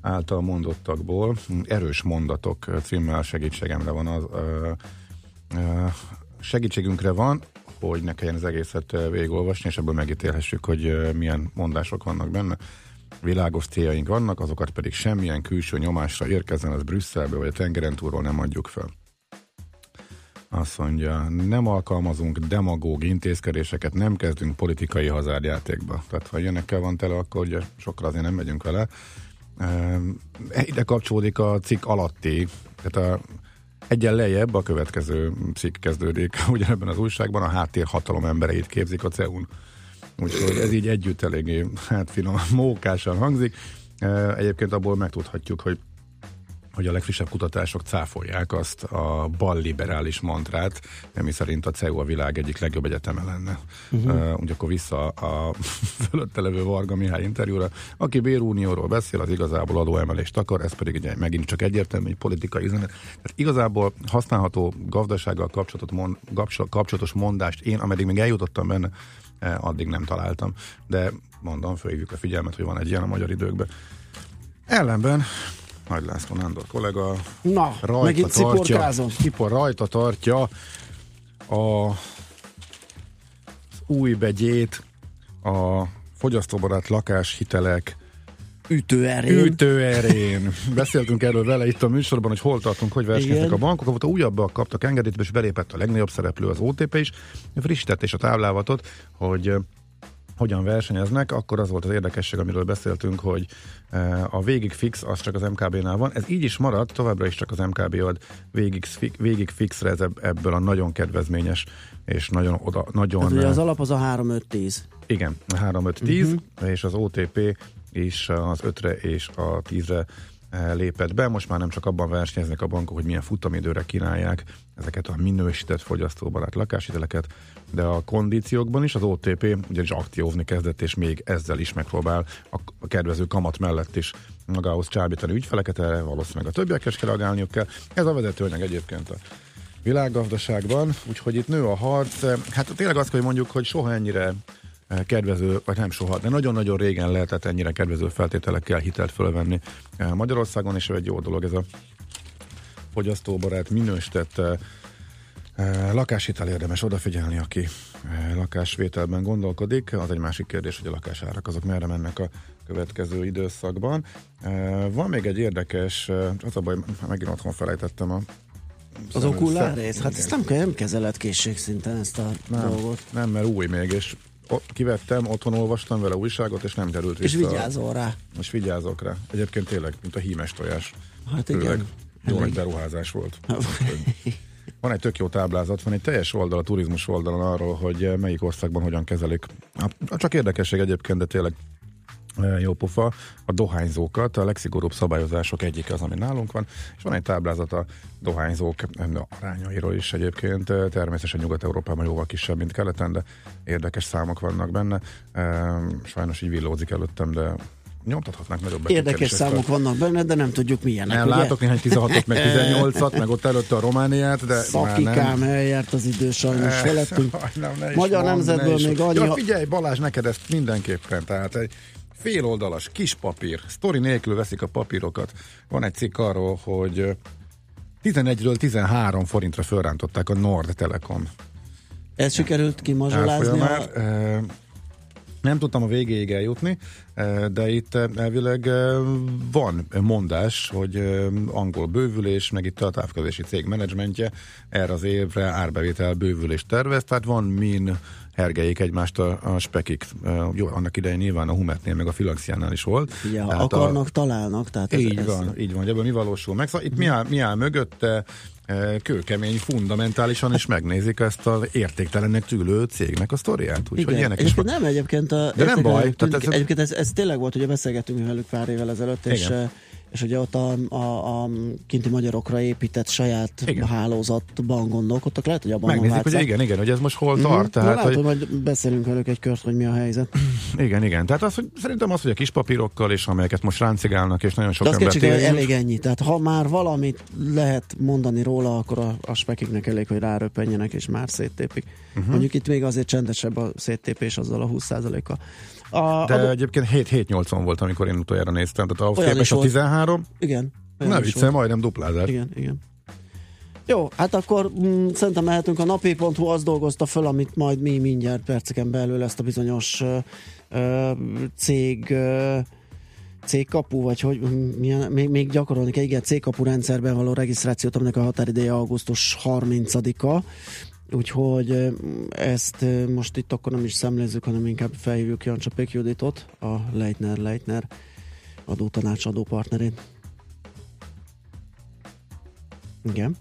által mondottakból. Erős mondatok címmel segítségemre van az. Ö, ö, segítségünkre van, hogy ne kelljen az egészet végigolvasni, és ebből megítélhessük, hogy milyen mondások vannak benne. Világos céljaink vannak, azokat pedig semmilyen külső nyomásra érkezzen az Brüsszelből vagy a tengeren túlról nem adjuk fel. Azt mondja, nem alkalmazunk demagóg intézkedéseket, nem kezdünk politikai hazárjátékba. Tehát ha ilyenekkel van tele, akkor ugye sokkal azért nem megyünk vele. Ehm, Ide kapcsolódik a cikk alatti, tehát a, egyen lejjebb a következő cikk kezdődik, ugyanebben az újságban a háttérhatalom embereit képzik a CEUN. Úgyhogy ez így együtt eléggé, hát finom, mókásan hangzik. E, Egyébként abból megtudhatjuk, hogy hogy a legfrissebb kutatások cáfolják azt a balliberális mantrát, ami szerint a CEU a világ egyik legjobb egyeteme lenne. Uh-huh. Uh, úgy akkor vissza a fölötte levő Varga Mihály interjúra, aki bérunióról beszél, az igazából adóemelést akar, ez pedig ugye megint csak egyértelmű egy politikai üzenet. Tehát igazából használható gazdasággal kapcsolatos, mond, kapcsolatos mondást én, ameddig még eljutottam benne, eh, addig nem találtam. De mondom, fölhívjuk a figyelmet, hogy van egy ilyen a magyar időkben. Ellenben nagy László Nándor kollega Na, rajta megint tartja, cipor rajta tartja a az új begyét a fogyasztóbarát lakáshitelek Ütőerén. Ütőerén. Beszéltünk erről vele itt a műsorban, hogy hol tartunk, hogy versenyeznek Igen. a bankok. Volt a újabbak kaptak engedélyt, és belépett a legnagyobb szereplő az OTP is. Frissített és a táblávatot, hogy eh, hogyan versenyeznek, akkor az volt az érdekesség, amiről beszéltünk, hogy a végig fix az csak az MKB-nál van. Ez így is marad, továbbra is csak az MKB ad végig, végig fixre ez ebb- ebből a nagyon kedvezményes és nagyon oda, nagyon... Ugye eh, az alap az a 3-5-10. igen, a 3-5-10, uh-huh. és az OTP is az 5-re és a 10-re eh, lépett be. Most már nem csak abban versenyeznek a bankok, hogy milyen futamidőre kínálják ezeket a minősített fogyasztóbarát lakáshiteleket, de a kondíciókban is az OTP ugyanis akciózni kezdett, és még ezzel is megpróbál a kedvező kamat mellett is magához csábítani ügyfeleket, erre valószínűleg a többiekkel is reagálniuk kell. Ez a vezetőanyag egyébként a világgazdaságban, úgyhogy itt nő a harc. Hát tényleg azt kell, hogy mondjuk, hogy soha ennyire eh, kedvező, vagy nem soha, de nagyon-nagyon régen lehetett ennyire kedvező feltételekkel hitelt fölvenni eh, Magyarországon, és egy jó dolog ez a fogyasztóbarát minősített eh, lakáshitel érdemes odafigyelni, aki eh, lakásvételben gondolkodik. Az egy másik kérdés, hogy a lakásárak azok merre mennek a következő időszakban. Eh, Van még egy érdekes, az a baj, megint otthon felejtettem a Az szem- Hát ezt nem, kell- nem kezeled készségszinten ezt a nem, dolgot. nem, mert új még, és kivettem, otthon olvastam vele újságot, és nem derült És vissza. vigyázol rá. Most vigyázok rá. Egyébként tényleg, mint a hímes tojás. Hát Főleg. igen. Jó nagy beruházás volt. Van egy tök jó táblázat, van egy teljes oldal a turizmus oldalon arról, hogy melyik országban hogyan kezelik. Hát, Csak érdekesség egyébként, de tényleg e, jó pofa, a dohányzókat, a legszigorúbb szabályozások egyik az, ami nálunk van, és van egy táblázat a dohányzók arányairól is egyébként, E, természetesen Nyugat-Európában jóval kisebb, mint keleten, de érdekes számok vannak benne. Sajnos így villózik előttem, de nyomtathatnánk nagyobb Érdekes számok vannak benne, de nem tudjuk milyenek. Nem, ugye? látok néhány 16-ot, meg 18-at, meg ott előtte a Romániát, de már Szakikám, eljárt az idő sajnos felettünk. Ne Magyar mondd, nemzetből ne még annyi... Ja, figyelj, Balázs, neked ezt mindenképpen, tehát egy féloldalas kis papír, sztori nélkül veszik a papírokat. Van egy cikk arról, hogy ö, 11-ről 13 forintra fölrántották a Nord Telekom Ez sikerült kimazsolázni. A... árfolyamát. Nem tudtam a végéig eljutni, ö, de itt ö, elvileg ö, van mondás, hogy angol bővülés, meg itt a távközlési cég menedzsmentje erre az évre árbevétel bővülést tervez, tehát van min hergeljék egymást a, a spekik. Jó, annak idején nyilván a Humetnél, meg a Filaxiánál is volt. Ugye, ha Tehát akarnak, találnak. Tehát ez, így ez, van, így van, hogy ebből mi valósul meg. Szóval itt mi áll, mi áll mögötte, kőkemény, fundamentálisan is megnézik ezt az értéktelennek tűlő cégnek a sztoriát. Úgyhogy Igen. ilyenek is Egyébként van. nem egyébként a, De nem baj, tehát ez- egyébként ez, ez, tényleg volt, ugye beszélgettünk velük pár évvel ezelőtt, és, Igen. eh, és ugye ott a, a, a kinti magyarokra épített saját Igen. hálózatban gondolkodtak, lehet, hogy abban Megnézik, hogy igen, igen, hogy ez most hol tart. Na, Tehát, lehet, hogy, hogy majd beszélünk velük egy kört, hogy mi a helyzet. igen, igen. Tehát az, hogy szerintem az, hogy a kis papírokkal, és amelyeket most ráncigálnak, és nagyon sok ember érint. elég ennyi. Tehát ha már valamit lehet mondani róla, akkor a, a spekiknek elég, hogy ráröpenjenek, és már széttépik. Uh-huh. Mondjuk itt még azért csendesebb a széttépés azzal a 20%-kal. A, De a, egyébként 7-7-80 volt, amikor én utoljára néztem. Tehát ahhoz képest a volt. 13, igen. olyan ne is viccelj, volt. majdnem duplázás. Igen, igen. Jó, hát akkor mm, szerintem mehetünk. A napi.hu azt dolgozta föl, amit majd mi mindjárt perceken belül ezt a bizonyos ö, ö, cég ö, cégkapu, vagy hogy mm, milyen, még, még gyakorolni kell, igen, cégkapu rendszerben való regisztrációt, aminek a határideje augusztus 30-a. Úgyhogy ezt most itt akkor nem is szemlézzük, hanem inkább felhívjuk Jancsa Pék Juditot, a Leitner Leitner adótanácsadó partnerét. Igen.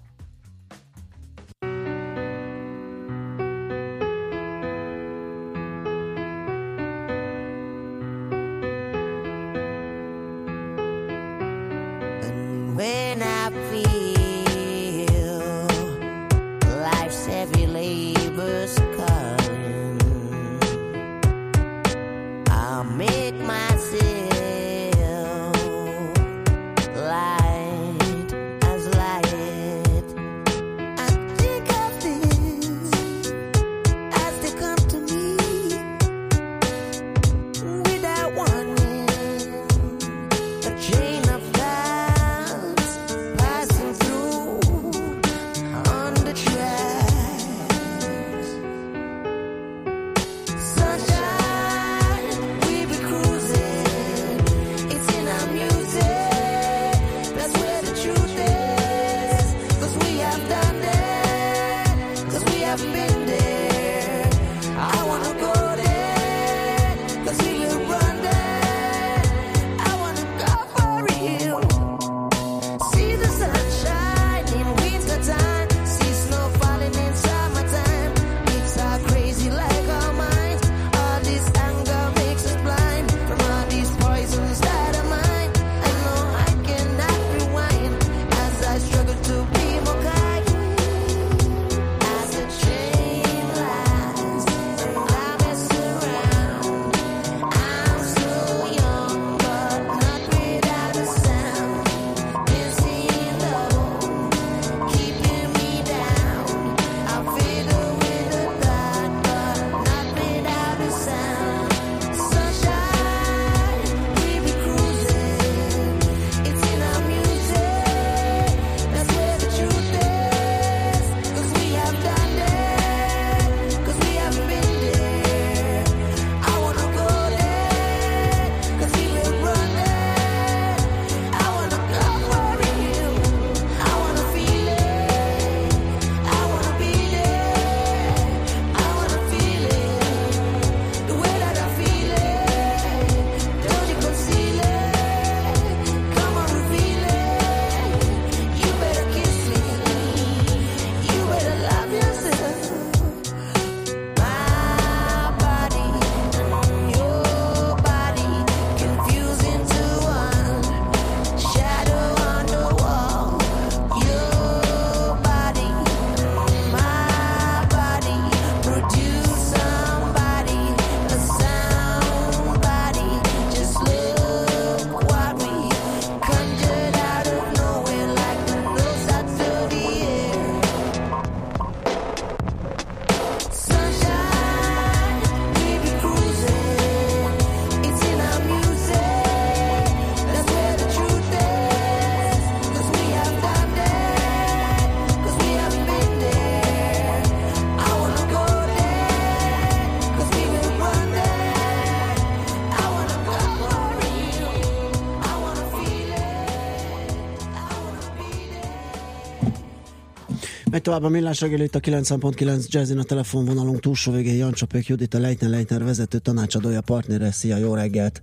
Tovább a millás reggel itt a 90.9 Jazzin a telefonvonalunk túlsó végén Jancsapék Judit, a Leitner Leitner vezető tanácsadója, partnere. Szia, jó reggelt!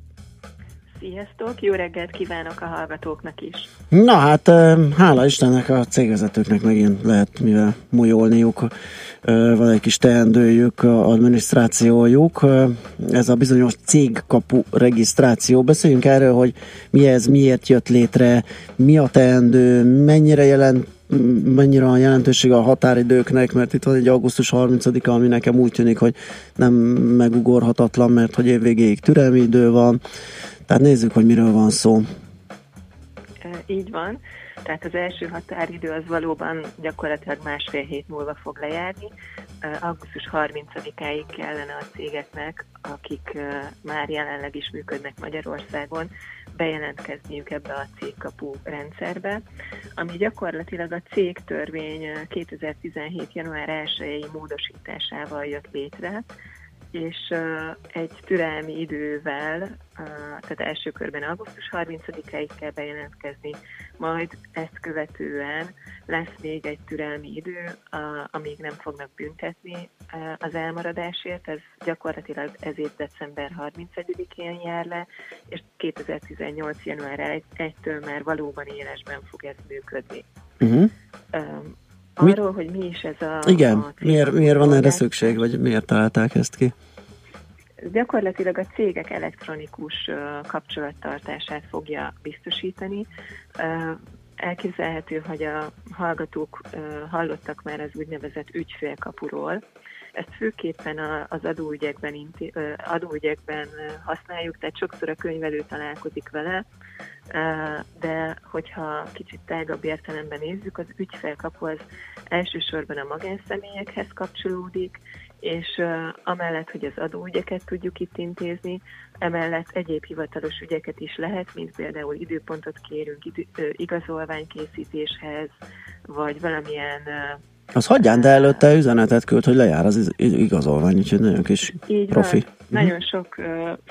Sziasztok, jó reggelt kívánok a hallgatóknak is. Na hát, hála Istennek a cégvezetőknek megint lehet mivel mújolniuk, eh, van egy kis teendőjük, adminisztrációjuk. Ez a bizonyos cégkapu regisztráció. Beszéljünk erről, hogy mi ez, miért jött létre, mi a teendő, mennyire jelent mennyire a jelentősége a határidőknek, mert itt van egy augusztus 30-a, ami nekem úgy tűnik, hogy nem megugorhatatlan, mert hogy évvégéig türelmi idő van. Tehát nézzük, hogy miről van szó. Így van. Tehát az első határidő az valóban gyakorlatilag másfél hét múlva fog lejárni. Augusztus 30-áig kellene a cégeknek, akik már jelenleg is működnek Magyarországon, bejelentkezniük ebbe a cégkapu rendszerbe, ami gyakorlatilag a cégtörvény e, 2017. január 1-i módosításával jött létre, és egy türelmi idővel, tehát első körben augusztus 30-áig kell bejelentkezni, majd ezt követően lesz még egy türelmi idő, amíg nem fognak büntetni az elmaradásért, ez gyakorlatilag ezért december 31-én jár le, és 2018. január 1-től már valóban élesben fog ez működni. Uh-huh. Um, Mi- arról, hogy mi is ez a... Igen, a miért, miért van erre szükség, vagy miért találták ezt ki? gyakorlatilag a cégek elektronikus kapcsolattartását fogja biztosítani. Elképzelhető, hogy a hallgatók hallottak már az úgynevezett ügyfélkapuról. Ezt főképpen az adóügyekben, inti- adóügyekben használjuk, tehát sokszor a könyvelő találkozik vele, de hogyha kicsit tágabb értelemben nézzük, az ügyfélkapu az elsősorban a magánszemélyekhez kapcsolódik, és amellett, hogy az adóügyeket tudjuk itt intézni, emellett egyéb hivatalos ügyeket is lehet, mint például időpontot kérünk idő, igazolványkészítéshez, vagy valamilyen Az hagyján, de előtte üzenetet küld, hogy lejár az igazolvány, úgyhogy nagyon kis Így profi. van. Nagyon sok uh,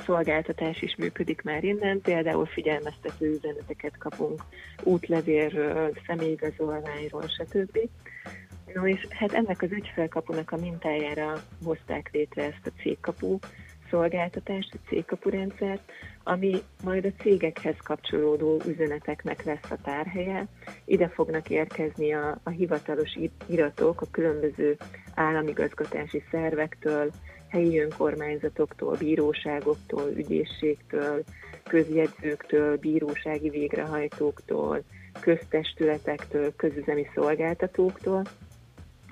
szolgáltatás is működik már innen, például figyelmeztető üzeneteket kapunk útlevélről, személyigazolványról, stb. No és hát ennek az ügyfelkapunak a mintájára hozták létre ezt a cégkapu szolgáltatást, a cégkapu rendszert, ami majd a cégekhez kapcsolódó üzeneteknek lesz a tárhelye. Ide fognak érkezni a, a hivatalos iratok a különböző államigazgatási szervektől, helyi önkormányzatoktól, bíróságoktól, ügyészségtől, közjegyzőktől, bírósági végrehajtóktól, köztestületektől, közüzemi szolgáltatóktól.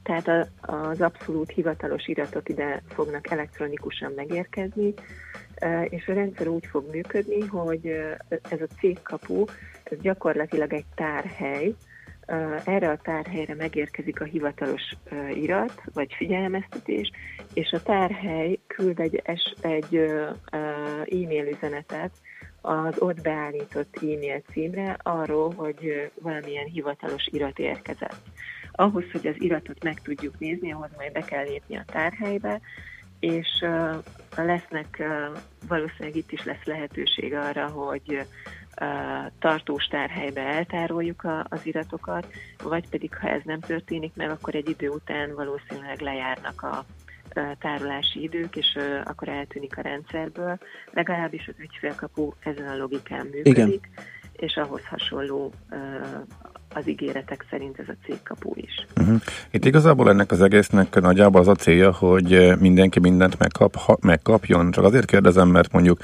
Tehát az abszolút hivatalos iratok ide fognak elektronikusan megérkezni, és a rendszer úgy fog működni, hogy e, ez a cégkapu, ez gyakorlatilag egy tárhely, E, erre a tárhelyre megérkezik a hivatalos e, irat, vagy figyelmeztetés, és a tárhely küld egy, egy e, e, e-mail üzenetet az ott beállított e-mail címre arról, hogy e, valamilyen hivatalos irat érkezett. Ahhoz, hogy az iratot meg tudjuk nézni, ahhoz majd be kell lépni a tárhelybe, és lesznek, valószínűleg itt is lesz lehetőség arra, hogy tartós tárhelybe eltároljuk a, az iratokat, vagy pedig ha ez nem történik meg, akkor egy idő után valószínűleg lejárnak a tárolási idők, és akkor eltűnik a rendszerből. Legalábbis az ügyfélkapu ezen a logikán működik, Igen. és ahhoz hasonló az ígéretek szerint ez a cégkapu is. Uh-huh. Itt igazából ennek az egésznek nagyjából az a célja, hogy eh, mindenki mindent megkap, ha, megkapjon. Csak azért kérdezem, mert mondjuk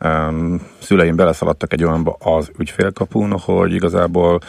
um, szüleim beleszaladtak egy olyanba az ügyfélkapun, hogy igazából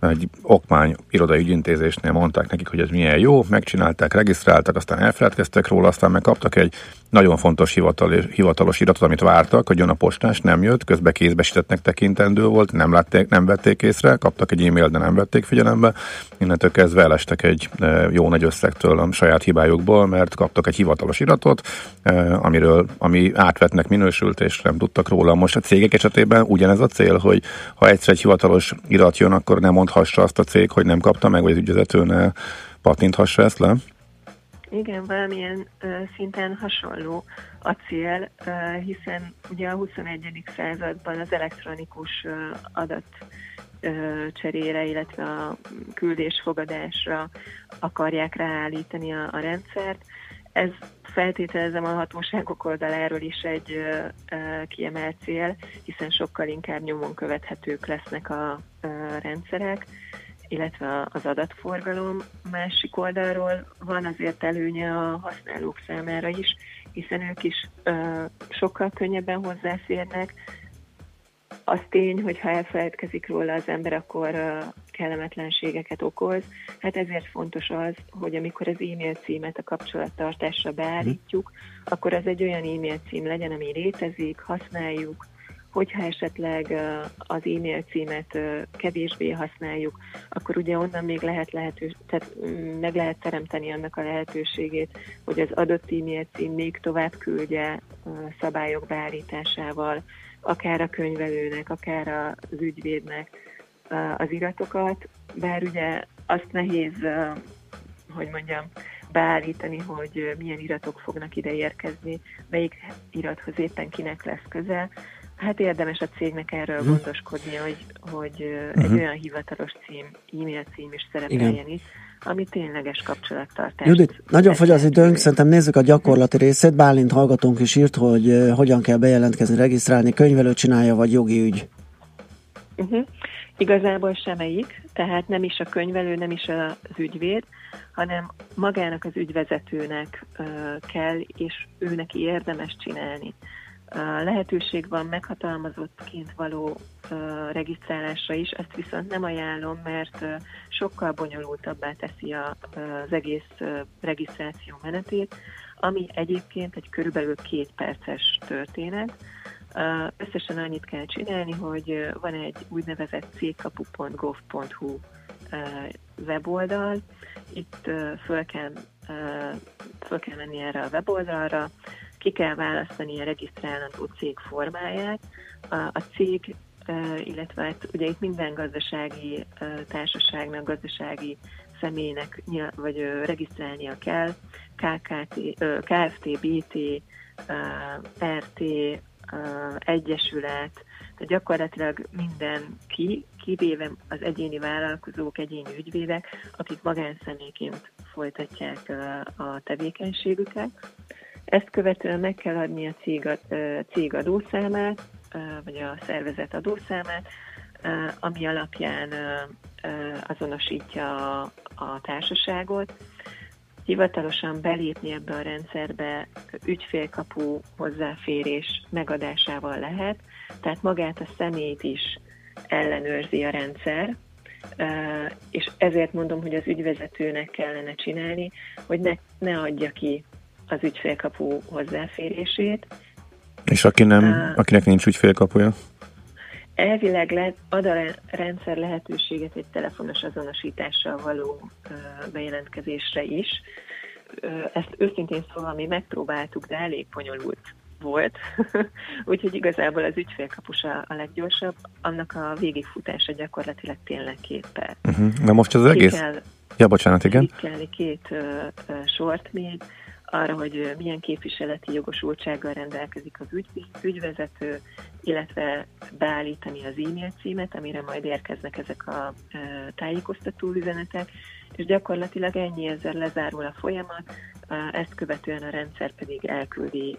egy okmány irodai ügyintézésnél mondták nekik, hogy ez milyen jó, megcsinálták, regisztráltak, aztán elfeledkeztek róla, aztán meg kaptak egy nagyon fontos hivatalos, hivatalos iratot, amit vártak, hogy jön a postás, nem jött, közben kézbesítettnek tekintendő volt, nem, látték, nem vették észre, kaptak egy e-mailt, de nem vették figyelembe, innentől kezdve elestek egy e, jó nagy összegtől a saját hibájukból, mert kaptak egy hivatalos iratot, e, amiről, ami átvetnek minősült, és nem tudtak róla. Most a cégek esetében ugyanez a cél, hogy ha egyszer egy hivatalos irat jön, akkor nem mondhassa azt a cég, hogy nem kapta meg, vagy az ügyvezető ne patinthassa ezt le? Igen, valamilyen ö, szinten hasonló a cél, ö, hiszen ugye a 21. században az elektronikus ö, adat cserére, illetve a küldésfogadásra akarják ráállítani a, a rendszert. Ez feltételezem a hatóságok oldaláról is egy ö, ö, kiemelt cél, hiszen sokkal inkább nyomon követhetők lesznek a ö, rendszerek, illetve az adatforgalom másik oldalról van azért előnye a használók számára is, hiszen ők is ö, sokkal könnyebben hozzáférnek. Az tény, hogy ha elfeledkezik róla az ember, akkor ö, kellemetlenségeket okoz. Hát ezért fontos az, hogy amikor az e-mail címet a kapcsolattartásra beállítjuk, akkor az egy olyan e-mail cím legyen, ami létezik, használjuk, hogyha esetleg az e-mail címet kevésbé használjuk, akkor ugye onnan még lehet lehető, tehát mm, meg lehet teremteni annak a lehetőségét, hogy az adott e-mail cím még tovább küldje szabályok beállításával, akár a könyvelőnek, akár az ügyvédnek az iratokat, bár ugye azt nehéz, hogy mondjam, beállítani, hogy milyen iratok fognak ide érkezni, melyik irathoz éppen kinek lesz közel, Hát érdemes a cégnek erről Mhm. gondoskodni, hogy, hogy ö, egy Mhm. olyan hivatalos cím, e-mail cím is szerepeljen Igen. itt, ami tényleges kapcsolattartás. Judit, nagyon fogy az időnk, szerintem nézzük a gyakorlati részét. Bálint hallgatónk is írt, hogy hogyan kell bejelentkezni, regisztrálni, könyvelő csinálja, vagy jogi ügy. Uh-huh. Igazából semmelyik, tehát nem is a könyvelő, nem is az ügyvéd, hanem magának az ügyvezetőnek uh, kell, és ő neki érdemes csinálni. Lehetőség van meghatalmazottként való regisztrálásra is, ezt viszont nem ajánlom, mert sokkal bonyolultabbá teszi az egész regisztráció menetét, ami egyébként egy körülbelül két perces történet, Összesen annyit kell csinálni, hogy van egy úgynevezett cégkapu.gov.hu uh, weboldal. Itt föl kell, föl kell menni erre a weboldalra, ki kell választani a regisztrálandó cég formáját. A, a cég, illetve hát ugye itt minden gazdasági társaságnak, gazdasági személynek vagy regisztrálnia kell, KKT, KFT, BT, RT, egyesület, tehát gyakorlatilag mindenki, kivéve az egyéni vállalkozók, egyéni ügyvédek, akik magánszemélyként folytatják a tevékenységüket. Ezt követően meg kell adni a cég, cég adószámát, vagy a szervezet adószámát, ami alapján azonosítja a, a társaságot, hivatalosan belépni ebbe a rendszerbe ügyfélkapu hozzáférés megadásával lehet, tehát magát a szemét is ellenőrzi a rendszer, és ezért mondom, hogy az ügyvezetőnek kellene csinálni, hogy ne, ne adja ki az ügyfélkapu hozzáférését. És aki nem, akinek nincs ügyfélkapuja? Elvileg lehet, ad a re- rendszer lehetőséget egy telefonos azonosítással való bejelentkezésre is. Ezt őszintén szóval mi megpróbáltuk, de elég bonyolult volt. Úgyhogy igazából az ügyfélkapusa a leggyorsabb, annak a végigfutása gyakorlatilag tényleg két perc. Uh-huh. Na most az Ki egész... kell- Ja, bocsánat, igen. Klikkelni két ö, ö, sort még, arra, hogy milyen képviseleti jogosultsággal rendelkezik az ügy, ügyvezető, illetve beállítani az e-mail címet, amire majd érkeznek ezek a tájékoztató üzenetek, és gyakorlatilag ennyi ezzel lezárul a folyamat, ezt követően a rendszer pedig elküldi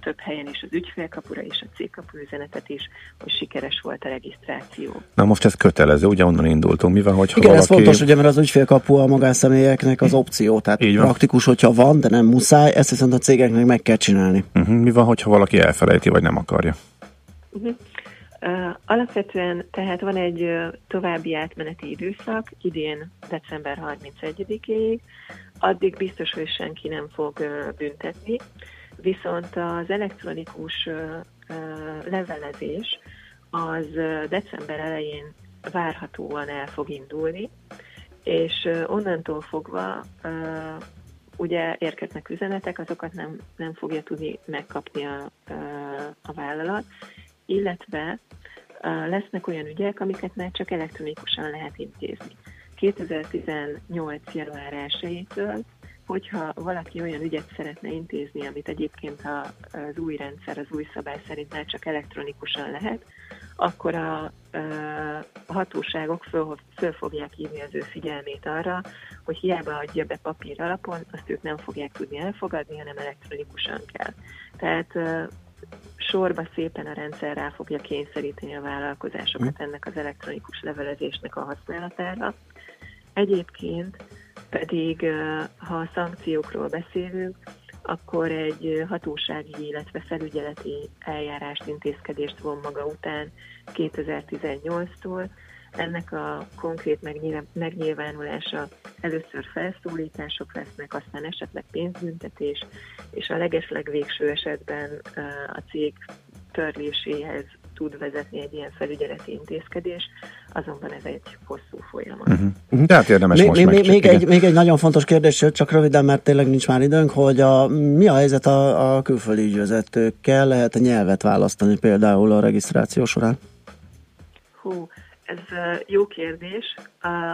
több helyen is az ügyfélkapura és a cégkapu üzenetet is, hogy sikeres volt a regisztráció. Na most ez kötelező, ugye onnan indultunk. Mivel, hogyha Igen, valaki... ez fontos, ugye, mert az ügyfélkapu a magánszemélyeknek az opció, tehát Így van. praktikus, hogyha van, de nem muszáj, ezt viszont a cégeknek meg kell csinálni. Uh-huh. Mi van, hogyha valaki elfelejti, vagy nem akarja? Uh-huh. Uh, alapvetően tehát van egy uh, további átmeneti időszak, idén december 31-ig, addig biztos, hogy senki nem fog büntetni, viszont az elektronikus levelezés az december elején várhatóan el fog indulni, és onnantól fogva ugye érkeznek üzenetek, azokat nem, nem fogja tudni megkapni a, a vállalat, illetve lesznek olyan ügyek, amiket már csak elektronikusan lehet intézni. 2018. január 1-től hogyha valaki olyan ügyet szeretne intézni, amit egyébként az új rendszer, az új szabály szerint már csak elektronikusan lehet, akkor a, a hatóságok föl, föl fogják hívni az ő figyelmét arra, hogy hiába adja be papír alapon, azt ők nem fogják tudni elfogadni, hanem elektronikusan kell. Tehát sorba szépen a rendszer rá fogja kényszeríteni a vállalkozásokat ennek az elektronikus levelezésnek a használatára. Egyébként pedig, ha a szankciókról beszélünk, akkor egy hatósági, illetve felügyeleti eljárást, intézkedést von maga után 2018-tól. Ennek a konkrét megnyilvánulása először felszólítások lesznek, aztán esetleg pénzbüntetés, és a legesleg végső esetben a cég törléséhez tud vezetni egy ilyen felügyeleti intézkedés, azonban ez egy hosszú folyamat. Uh-huh. Tehát érdemes még, most még, még, igen. egy, még egy nagyon fontos kérdés, csak röviden, mert tényleg nincs már időnk, hogy a, mi a helyzet a, a külföldi ügyvezetőkkel? Lehet a nyelvet választani például a regisztráció során? Hú, ez jó kérdés.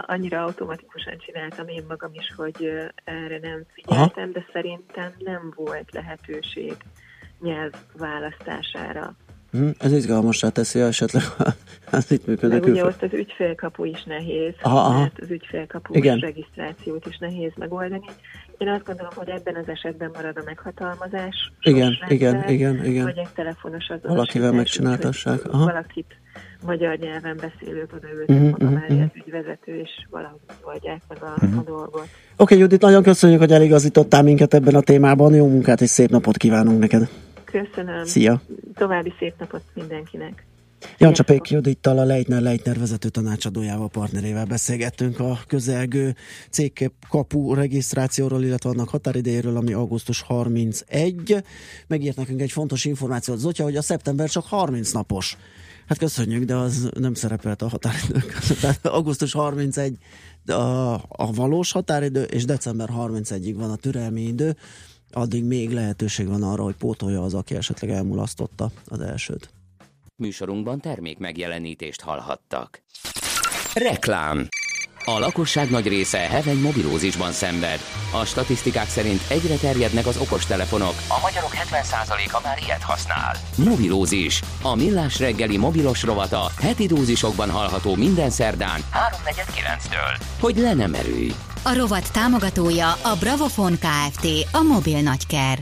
Annyira automatikusan csináltam én magam is, hogy erre nem figyeltem, de szerintem nem volt lehetőség nyelv választására. Hm, ez izgalmassá teszi esetleg az itt működő Meg ugye ott az ügyfélkapu is nehéz, Aha, aha. mert az ügyfélkapu regisztrációt is nehéz megoldani. Én azt gondolom, hogy ebben az esetben marad a meghatalmazás. Igen, sorsrendszer, igen, igen, igen. Vagy egy telefonos azonosítás. Valakivel megcsináltassák, aha. Valakit magyar nyelven beszélőt odaültek uh-huh, maga mhm, mellé mhm. az ügyvezető, és valahogy oldják meg a, Mhm. a dolgot. Oké, Judit, nagyon köszönjük, hogy eligazítottál minket ebben a témában. Jó munkát és szép napot kívánunk neked. Köszönöm. Szia. További szép napot mindenkinek. Jancsa Pék Judittal, a Leitner Leitner vezető tanácsadójával, partnerével beszélgettünk a közelgő cégkapu regisztrációról, illetve annak határidejéről, ami augusztus 31. Megírt nekünk egy fontos információt Zotya, hogy a szeptember csak 30 napos. Hát köszönjük, de az nem szerepelt a határidők között. Tehát augusztus 31 a, a valós határidő, és december 31-ig van a türelmi idő. Addig még lehetőség van arra, hogy pótolja az, aki esetleg elmulasztotta az elsőt. Műsorunkban termék megjelenítést hallhattak. Reklám A lakosság nagy része heveny mobilózisban szenved. A statisztikák szerint egyre terjednek az okostelefonok. A magyarok 70%-a már ilyet használ. Mobilózis. A millás reggeli mobilos rovata heti dózisokban hallható minden szerdán 3.49-től. Hogy le nem erőj. A rovat támogatója a Bravofon Kft. A mobil nagyker.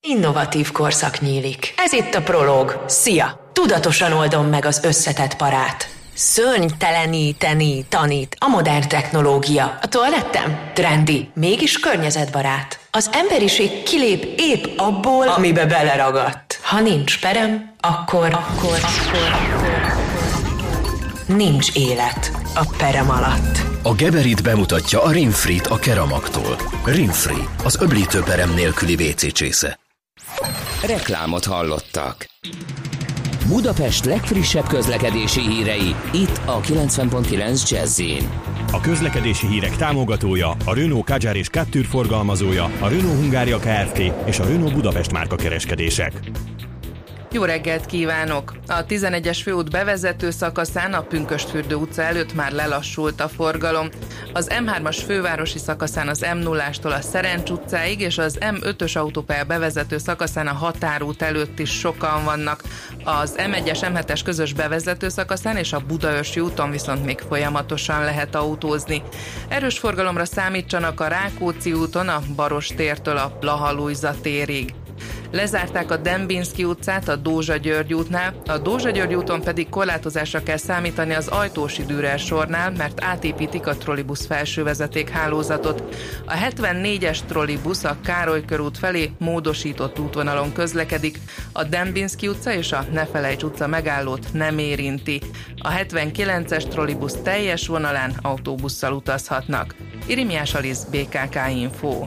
Innovatív korszak nyílik. Ez itt a Prolog. Szia! Tudatosan oldom meg az összetett parát. Szörnyteleníteni tanít a modern technológia. A toalettem trendi, mégis környezetbarát. Az emberiség kilép épp abból, amibe beleragadt. Ha nincs perem, akkor, akkor, akkor, akkor nincs élet a perem alatt. A Geberit bemutatja a Rinfrit a Keramaktól. Rinfri, az öblítőperem nélküli WC csésze. Reklámot hallottak. Budapest legfrissebb közlekedési hírei, itt a 90.9 jazz A közlekedési hírek támogatója, a Renault Kadjar és Captur forgalmazója, a Renault Hungária Kft. és a Renault Budapest márka kereskedések. Jó reggelt kívánok! A 11-es főút bevezető szakaszán a Pünköstfürdő utca előtt már lelassult a forgalom. Az M3-as fővárosi szakaszán az M0-ástól a Szerencs utcáig és az M5-ös autópálya bevezető szakaszán a Határút előtt is sokan vannak. Az M1-es M7-es közös bevezető szakaszán és a Budaörsi úton viszont még folyamatosan lehet autózni. Erős forgalomra számítsanak a Rákóczi úton a Baros tértől a Blaha térig. Lezárták a Dembinski utcát a Dózsa György útnál, a Dózsa György úton pedig korlátozásra kell számítani az Ajtósi Dürer sornál, mert átépítik a trollibusz felső vezetékhálózatot. A 74-es trollibusz a Károly körút felé módosított útvonalon közlekedik, a Dembinski utca és a Nefelejts utca megállót nem érinti. A 79-es trollibusz teljes vonalán autóbusszal utazhatnak. Irimiás Alisz, BKK Info.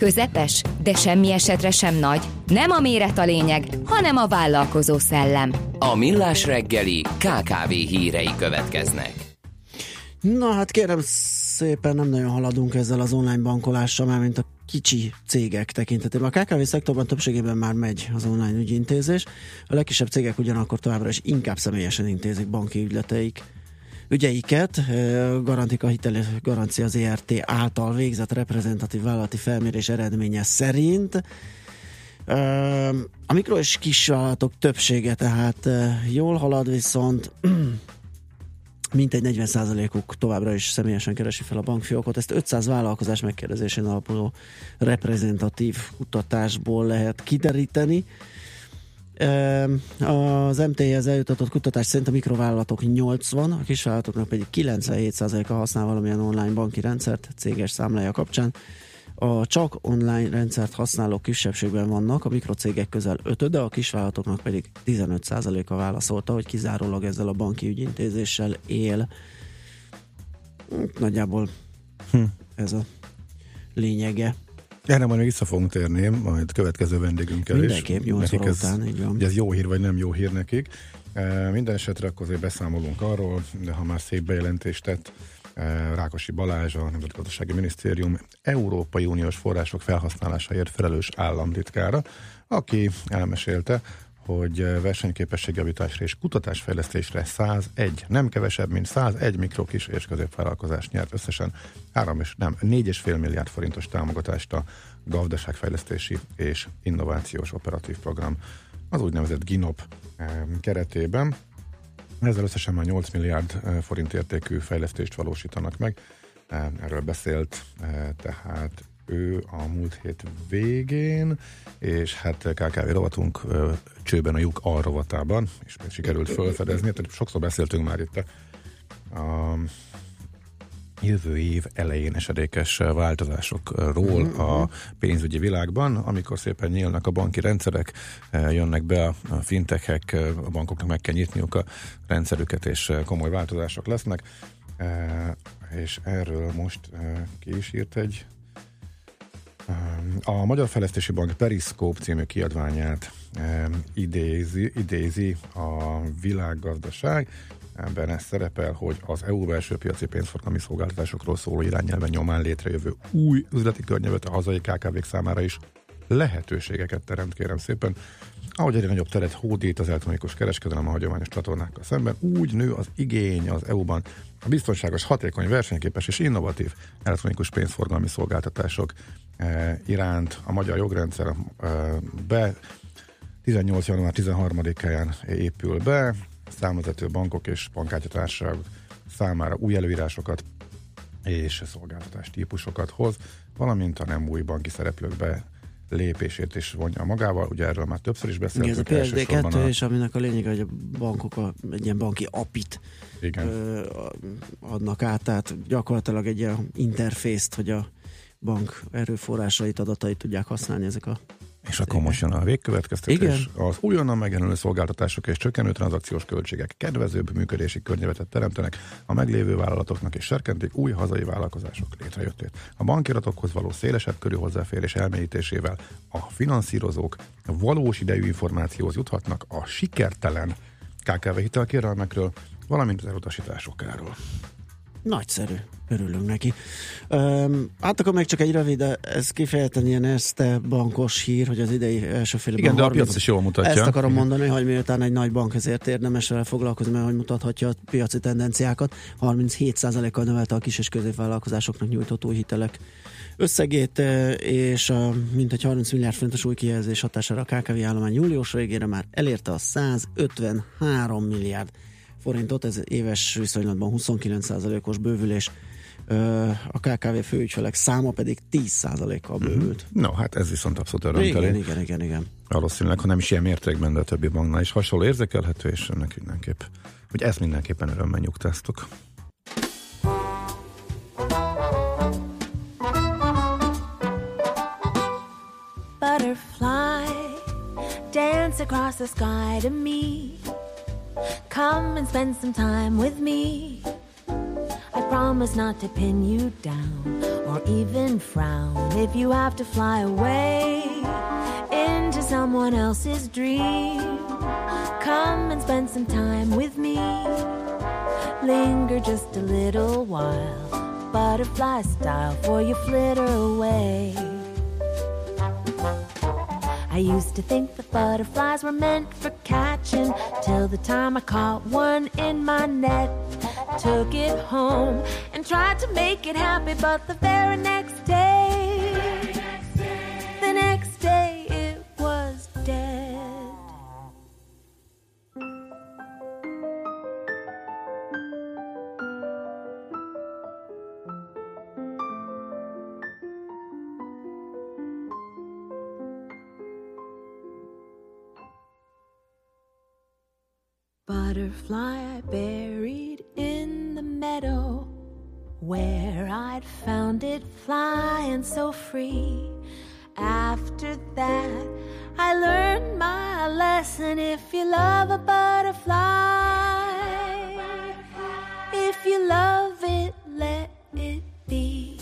Közepes, de semmi esetre sem nagy. Nem a méret a lényeg, hanem a vállalkozó szellem. A Millás reggeli KKV hírei következnek. Na hát kérem szépen nem nagyon haladunk ezzel az online bankolással, már mint a kicsi cégek tekintetében. A KKV szektorban többségében már megy az online ügyintézés. A legkisebb cégek ugyanakkor továbbra is inkább személyesen intézik banki ügyleteik ügyeiket. Garantika Hitel Garancia ZRT által végzett reprezentatív vállalati felmérés eredménye szerint a mikro és kis vállalatok többsége tehát jól halad, viszont mintegy 40%-uk továbbra is személyesen keresi fel a bankfiókot. Ezt 500 vállalkozás megkérdezésén alapuló reprezentatív kutatásból lehet kideríteni. Az MT-hez eljutatott kutatás szerint a mikrovállalatok 80, a kisvállalatoknak pedig 97%-a használ valamilyen online banki rendszert céges számlája kapcsán. A csak online rendszert használók kisebbségben vannak, a mikrocégek közel 5 de a kisvállalatoknak pedig 15%-a válaszolta, hogy kizárólag ezzel a banki ügyintézéssel él. Nagyjából hm. ez a lényege Erre majd még vissza fogunk térni, majd következő vendégünkkel Mindenképp, is. óra ez, után, így van. Hogy ez jó hír, vagy nem jó hír nekik. E, minden esetre akkor azért beszámolunk arról, de ha már szép bejelentést tett, e, Rákosi Balázs, a Nemzetgazdasági Minisztérium Európai Uniós források felhasználásáért felelős államtitkára, aki elmesélte, hogy versenyképességjavításra és kutatásfejlesztésre 101, nem kevesebb, mint 101 mikro kis és középvállalkozás nyert összesen 3 és nem, 4,5 milliárd forintos támogatást a gazdaságfejlesztési és innovációs operatív program, az úgynevezett GINOP keretében. Ezzel összesen már 8 milliárd forint értékű fejlesztést valósítanak meg. Erről beszélt tehát ő a múlt hét végén, és hát KKV rovatunk csőben a lyuk A rovatában, és még sikerült felfedezni, tehát sokszor beszéltünk már itt a, a jövő év elején esedékes változásokról a pénzügyi világban, amikor szépen nyílnak a banki rendszerek, jönnek be a fintechek, a bankoknak meg kell nyitniuk a rendszerüket, és komoly változások lesznek. És erről most ki is írt egy a Magyar Fejlesztési Bank Periszkóp című kiadványát idézi, idézi a világgazdaság. Ebben ez szerepel, hogy az EU belső piaci pénzforgalmi szolgáltatásokról szóló irányelven nyomán létrejövő új üzleti környezet a hazai KKV-k számára is lehetőségeket teremt, kérem szépen. Ahogy egyre nagyobb teret hódít az elektronikus kereskedelem a hagyományos csatornákkal szemben, úgy nő az igény az EU-ban a biztonságos, hatékony, versenyképes és innovatív elektronikus pénzforgalmi szolgáltatások eh, iránt a magyar jogrendszer eh, be 18. január 13-án épül be, számvezető bankok és bankkártyatársaságok számára új előírásokat és szolgáltatás típusokat hoz, valamint a nem új banki szereplőkbe lépését is vonja magával, ugye erről már többször is beszéltünk. Igen, ez a PSD2, a... és aminek a lényeg, hogy a bankok a, egy ilyen banki apit Igen. Ö, adnak át, tehát gyakorlatilag egy ilyen interfészt, hogy a bank erőforrásait, adatait tudják használni ezek a és akkor most jön a végkövetkeztetés. Igen. Az újonnan megjelenő szolgáltatások és csökkenő tranzakciós költségek kedvezőbb működési környezetet teremtenek a meglévő vállalatoknak és serkentik új hazai vállalkozások létrejöttét. A bankiratokhoz való szélesebb körű hozzáférés elmélyítésével a finanszírozók valós idejű információhoz juthatnak a sikertelen KKV hitelkérelmekről, valamint az elutasításokáról. Nagyszerű, örülünk neki. Um, hát akkor még csak egy rövid, ez kifejezetten ilyen este bankos hír, hogy az idei első fél Igen, de a piacot is jól mutatja. Ezt akarom Igen. mondani, hogy miután egy nagy bank ezért érdemes vele foglalkozni, mert hogy mutathatja a piaci tendenciákat. 37%-kal növelte a kis és középvállalkozásoknak nyújtott új hitelek összegét, és a mintegy 30 milliárd forintos új kijelzés hatására a KKV állomány július végére már elérte a 153 milliárd forintot, ez éves viszonylatban 29%-os bővülés, a KKV főügyfelek száma pedig 10%-kal bővült. No, hát ez viszont abszolút Igen, örömteli. igen, igen, igen. Valószínűleg, ha nem is ilyen mértékben, de a többi banknál is hasonló érzékelhető, és ennek mindenképp, hogy ezt mindenképpen örömmel nyugtáztok. Butterfly, dance across the sky to me. Come and spend some time with me. I promise not to pin you down or even frown if you have to fly away into someone else's dream. Come and spend some time with me. Linger just a little while, butterfly style, for you flitter away. I used to think that butterflies were meant for catching till the time I caught one in my net. Took it home and tried to make it happy, but the very next day, Butterfly I buried in the meadow where I'd found it flying so free. After that, I learned my lesson. If you love a butterfly, if you love it, let it be.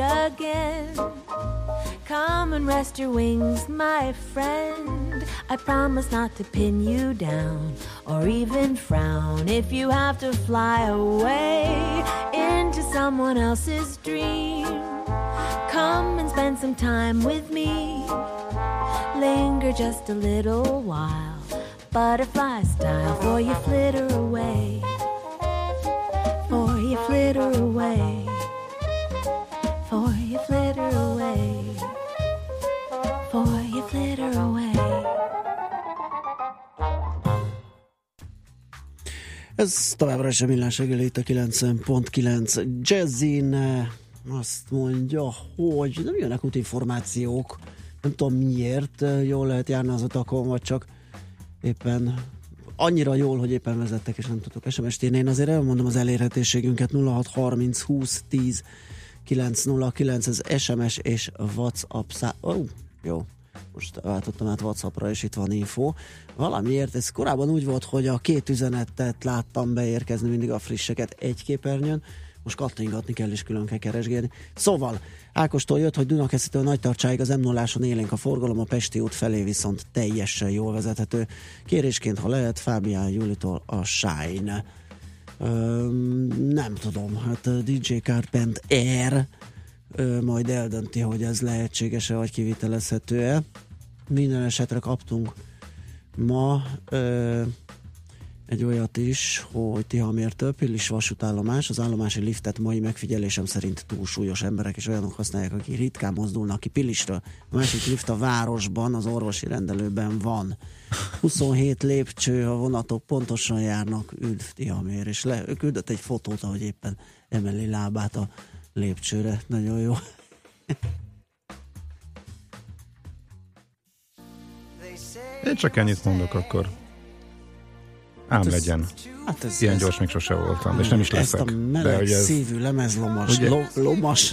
Again. Come and rest your wings, my friend. I promise not to pin you down or even frown if you have to fly away into someone else's dream. Come and spend some time with me. Linger just a little while, butterfly style, for you flitter away. For you flitter away. You flitter away. For you flitter away. Ez továbbra is a millás reggeli itt a 90.9 Jazzin azt mondja, hogy nem jönnek útinformációk, nem tudom miért, jól lehet járni az utakon, vagy csak éppen annyira jól, hogy éppen vezettek, és nem tudok SMS-t. Én azért elmondom az elérhetőségünket 0630 20 10 909, ez SMS és WhatsApp szá... Oh, jó, most váltottam át Whatsappra, és itt van info. Valamiért ez korábban úgy volt, hogy a két üzenetet láttam beérkezni mindig a frisseket egy képernyőn, most kattingatni kell, és külön kell keresgélni. Szóval, Ákostól jött, hogy Dunakeszitől nagy tartsáig az m 0 élénk a forgalom, a Pesti út felé viszont teljesen jól vezethető. Kérésként, ha lehet, Fábián Julitól a Shine. Nem tudom, hát DJ Carpent Air majd eldönti, hogy ez lehetséges-e, vagy kivitelezhető-e. Minden esetre kaptunk ma egy olyat is, hogy Tihamértől Pillis vasútállomás, az állomási liftet mai megfigyelésem szerint túlsúlyos emberek és olyanok használják, akik ritkán mozdulnak ki Pillistől. A másik lift a városban, az orvosi rendelőben van. 27 lépcső, a vonatok pontosan járnak, üdv Tihamér, és le, ő küldött egy fotót, ahogy éppen emeli lábát a lépcsőre. Nagyon jó. Én csak ennyit mondok akkor. Ám Hát ez- legyen. hát ez- Ilyen ez- gyors még sose voltam, és nem is Ezt leszek. a meleg hogy ez- szívű lemezlomas, Ugye? lo, lomas,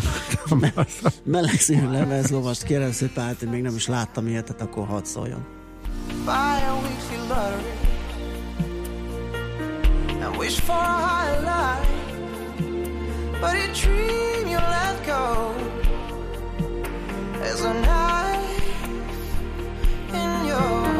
meleg szívű lemezlomast kérem szépen, hát én még nem is láttam ilyet, tehát akkor hadd szóljon. A weekly lottery and wish for a higher life. But a dream you let go is a knife in your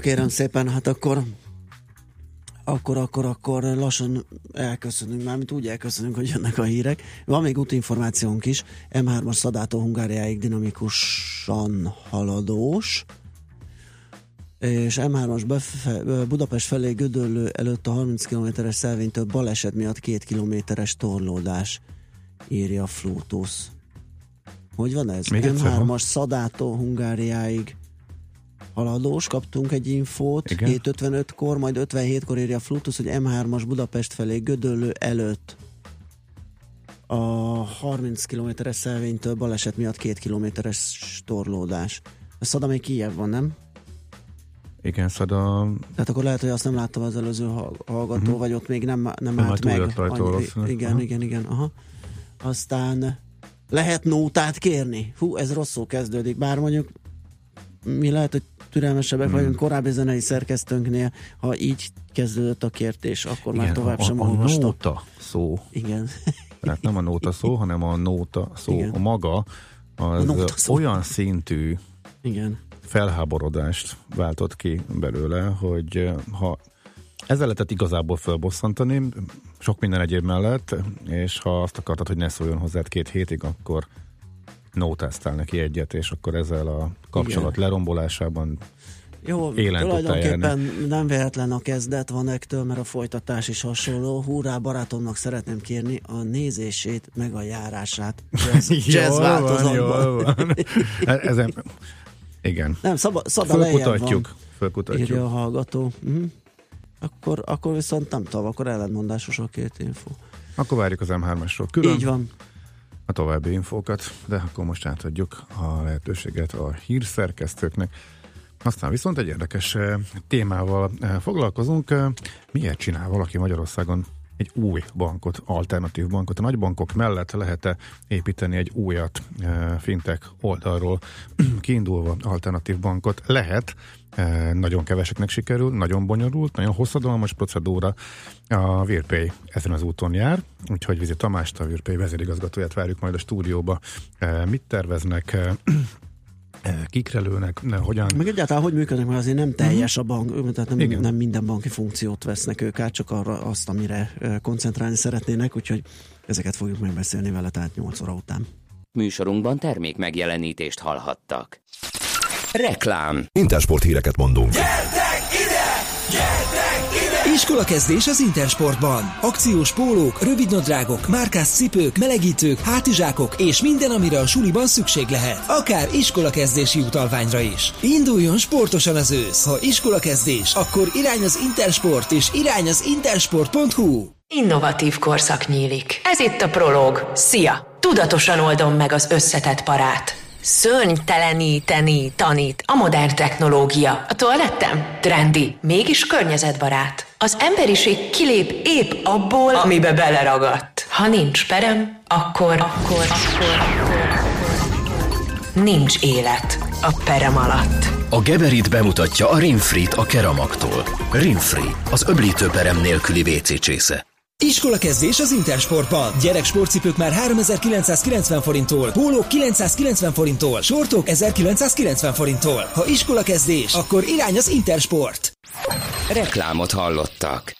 kérem szépen, hát akkor akkor, akkor, akkor lassan elköszönünk, mármint úgy elköszönünk, hogy jönnek a hírek. Van még útinformációnk is, M3-as Szadától Hungáriáig dinamikusan haladós, és M3-as befe- Budapest felé Gödöllő előtt a 30 km-es szelvénytől baleset miatt két kilométeres torlódás, írja Flutus. Hogy van ez? Még egyszer, ha? M3-as Szadától Hungáriáig haladós, kaptunk egy infót, Igen. 7.55-kor, majd 57-kor írja a Flutus, hogy M3-as Budapest felé Gödöllő előtt a 30 km-es szelvénytől baleset miatt két kilométeres torlódás. A Szada még Kijev van, nem? Igen, Szada Tehát akkor lehet, hogy azt nem láttam az előző hall- hallgató, uh-huh. vagy ott még nem, nem, Nem állt állt meg. rajta annyi- igen, Aha. igen, igen, aha. Aztán lehet nótát kérni? Hú, ez rosszul kezdődik, bár mondjuk mi lehet, hogy türelmesebbek Hmm. vagyunk korábbi zenei szerkesztőnknél, ha így kezdődött a kértés, akkor már tovább a, sem a, olvastam. nóta szó. Igen. Tehát nem a nóta szó, hanem a nóta szó. Igen. A maga az A nóta szó. olyan szintű Igen. felháborodást váltott ki belőle, hogy eh, ha ezzel lehetett igazából fölbosszantani, sok minden egyéb mellett, és ha azt akartad, hogy ne szóljon hozzád két hétig, akkor nótáztál neki egyet, és akkor ezzel a kapcsolat Igen. lerombolásában Jó, élen tulajdonképpen nem véletlen a kezdet van ettől, mert a folytatás is hasonló. Húrá, barátomnak szeretném kérni a nézését, meg a járását jazz, jazz változatban. jól van. E- Ezen, igen. Nem, szada lejjebb Fölkutatjuk. van, Fölkutatjuk. írja a hallgató. Mhm. Akkor, akkor viszont nem tudom, akkor ellentmondásos a két info. Akkor várjuk az M3-asról külön. Így van. A további infókat, de akkor most átadjuk a lehetőséget a hírszerkesztőknek. Aztán viszont egy érdekes eh, témával eh, foglalkozunk. Eh, Miért csinál valaki Magyarországon egy új bankot, alternatív bankot? A nagybankok mellett lehet-e építeni egy újat eh, fintech oldalról kiindulva alternatív bankot? Lehet, eh, nagyon keveseknek sikerül, nagyon bonyolult, nagyon hosszadalmas procedúra. A Virpay ezen az úton jár, úgyhogy Vizi Tamást, a Virpay vezérigazgatóját várjuk majd a stúdióba. Eh, Mit terveznek, kikre lőnek, ne, hogyan? Meg egyáltalán hogy működnek, mert azért nem teljes a bank, tehát nem, Igen. nem minden banki funkciót vesznek ők át, csak arra azt, amire koncentrálni szeretnének, úgyhogy ezeket fogjuk megbeszélni vele, tehát 8 óra után. Műsorunkban termék megjelenítést hallhattak. Reklám. Intersport híreket mondunk. Iskola kezdés az Intersportban. Akciós pólók, rövidnadrágok, márkás cipők, melegítők, hátizsákok és minden, amire a suliban szükség lehet. Akár iskolakezdési utalványra is. Induljon sportosan az ősz. Ha iskolakezdés, akkor irány az Intersport és irány az intersport.hu. Innovatív korszak nyílik. Ez itt a Prolog. Szia! Tudatosan oldom meg az összetett parát. Szörnyteleníteni tanít a modern technológia. A toalettem? Trendi, mégis környezetbarát. Az emberiség kilép épp abból, amibe beleragadt. Ha nincs perem, akkor, akkor, akkor, akkor nincs élet a perem alatt. A Geberit bemutatja a Rinfrit a Keramaktól. Rinfri, az öblítőperem nélküli WC csésze. Iskolakezdés az Intersportban. Gyerek sportcipők már 3990 forinttól, pólók 990 forinttól, sortok 1990 forinttól. Ha iskolakezdés, akkor irány az Intersport. Reklámot hallottak.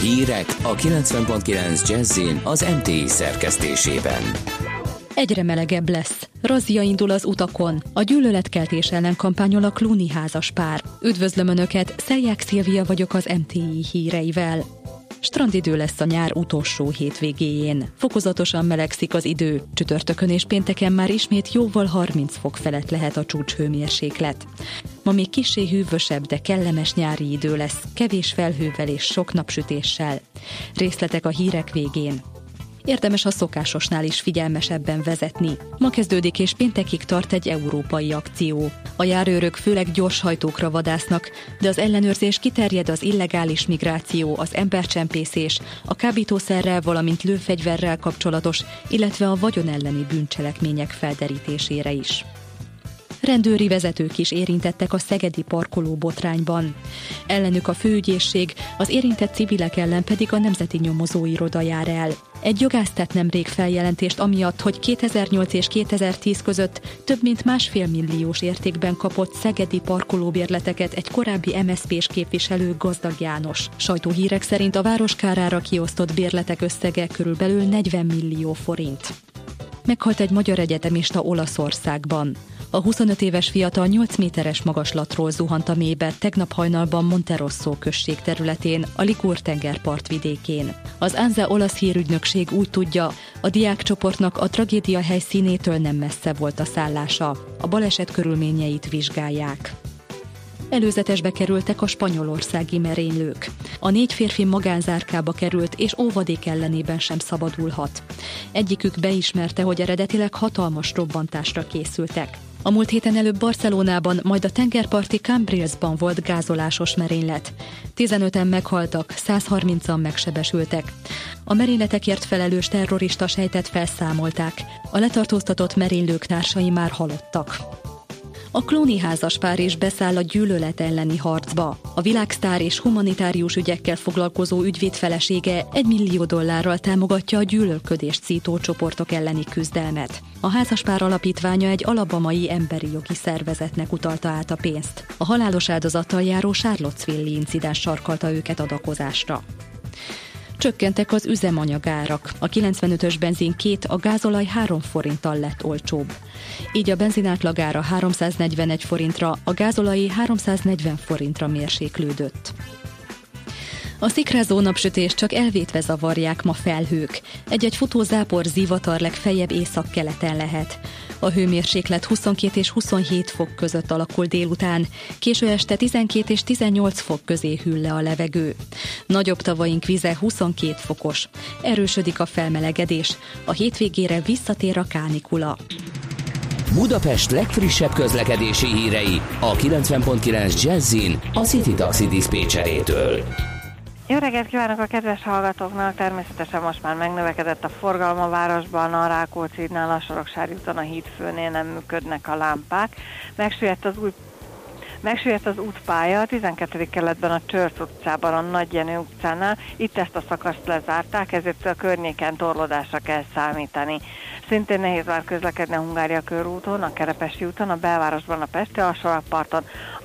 Hírek a 90.9 Jazzin az MTI szerkesztésében. Egyre melegebb lesz. Razzia indul az utakon. A gyűlöletkeltés ellen kampányol a Kluni házas pár. Üdvözlöm Önöket, Szelják Szilvia vagyok az MTI híreivel. Strandidő lesz a nyár utolsó hétvégéjén. Fokozatosan melegszik az idő. Csütörtökön és pénteken már ismét jóval 30 fok felett lehet a csúcshőmérséklet. Ma még kisé hűvösebb, de kellemes nyári idő lesz, kevés felhővel és sok napsütéssel. Részletek a hírek végén. Érdemes a szokásosnál is figyelmesebben vezetni. Ma kezdődik és péntekig tart egy európai akció. A járőrök főleg gyorshajtókra vadásznak, de az ellenőrzés kiterjed az illegális migráció, az embercsempészés, a kábítószerrel, valamint lőfegyverrel kapcsolatos, illetve a vagyon elleni bűncselekmények felderítésére is. Rendőri vezetők is érintettek a szegedi parkoló botrányban. Ellenük a főügyészség, az érintett civilek ellen pedig a Nemzeti Nyomozóiroda jár el. Egy jogász tett nemrég feljelentést amiatt, hogy 2008 és 2010 között több mint másfél milliós értékben kapott szegedi parkolóbérleteket egy korábbi MSZP-s képviselő Gazdag János. Sajtóhírek szerint a város kárára kiosztott bérletek összege körülbelül 40 millió forint. Meghalt egy magyar egyetemista Olaszországban. A 25 éves fiatal 8 méteres magaslatról zuhant a mélybe tegnap hajnalban Monterosso község területén, a Ligur tengerpart vidékén. Az ANZA olasz hírügynökség úgy tudja, a diákcsoportnak a tragédia helyszínétől nem messze volt a szállása. A baleset körülményeit vizsgálják. Előzetesbe kerültek a spanyolországi merénylők. A négy férfi magánzárkába került, és óvadék ellenében sem szabadulhat. Egyikük beismerte, hogy eredetileg hatalmas robbantásra készültek. A múlt héten előbb Barcelonában, majd a tengerparti Cambrillesban volt gázolásos merénylet. 15-en meghaltak, 130-an megsebesültek. A merényletekért felelős terrorista sejtet felszámolták. A letartóztatott merénylők társai már halottak. A klóni házaspár is beszáll a gyűlölet elleni harcba. A világsztár és humanitárius ügyekkel foglalkozó ügyvéd felesége egy millió dollárral támogatja a gyűlölködést szító csoportok elleni küzdelmet. A házaspár alapítványa egy alabamai emberi jogi szervezetnek utalta át a pénzt. A halálos áldozattal járó Charlottesville incidens sarkalta őket adakozásra. Csökkentek az üzemanyagárak. A 95-ös benzin két, a gázolaj 3 forinttal lett olcsóbb. Így a benzin átlagára 341 forintra, a gázolai 340 forintra mérséklődött. A szikrázó napsütés csak elvétve zavarják ma felhők. Egy-egy futó zápor zivatar legfeljebb északkeleten lehet. A hőmérséklet 22 és 27 fok között alakul délután, késő este 12 és 18 fok közé hűl le a levegő. Nagyobb tavaink vize 22 fokos. Erősödik a felmelegedés. A hétvégére visszatér a kánikula. Budapest legfrissebb közlekedési hírei a 90.9 Jazzin a City Taxi Dispécsejétől. Jó reggelt kívánok a kedves hallgatóknak! Természetesen most már megnövekedett a forgalom a városban, a Rákóczi-nál, a Soroksári úton, a hídfőnél nem működnek a lámpák. Megsüllyedt az új Megsüllyedt az útpálya a 12. keletben a Csörc utcában, a Nagy Jenő utcánál. Itt ezt a szakaszt lezárták, ezért a környéken torlódásra kell számítani. Szintén nehéz már közlekedni a Hungária körúton, a Kerepesi úton, a belvárosban a Pesti alsórakparton, a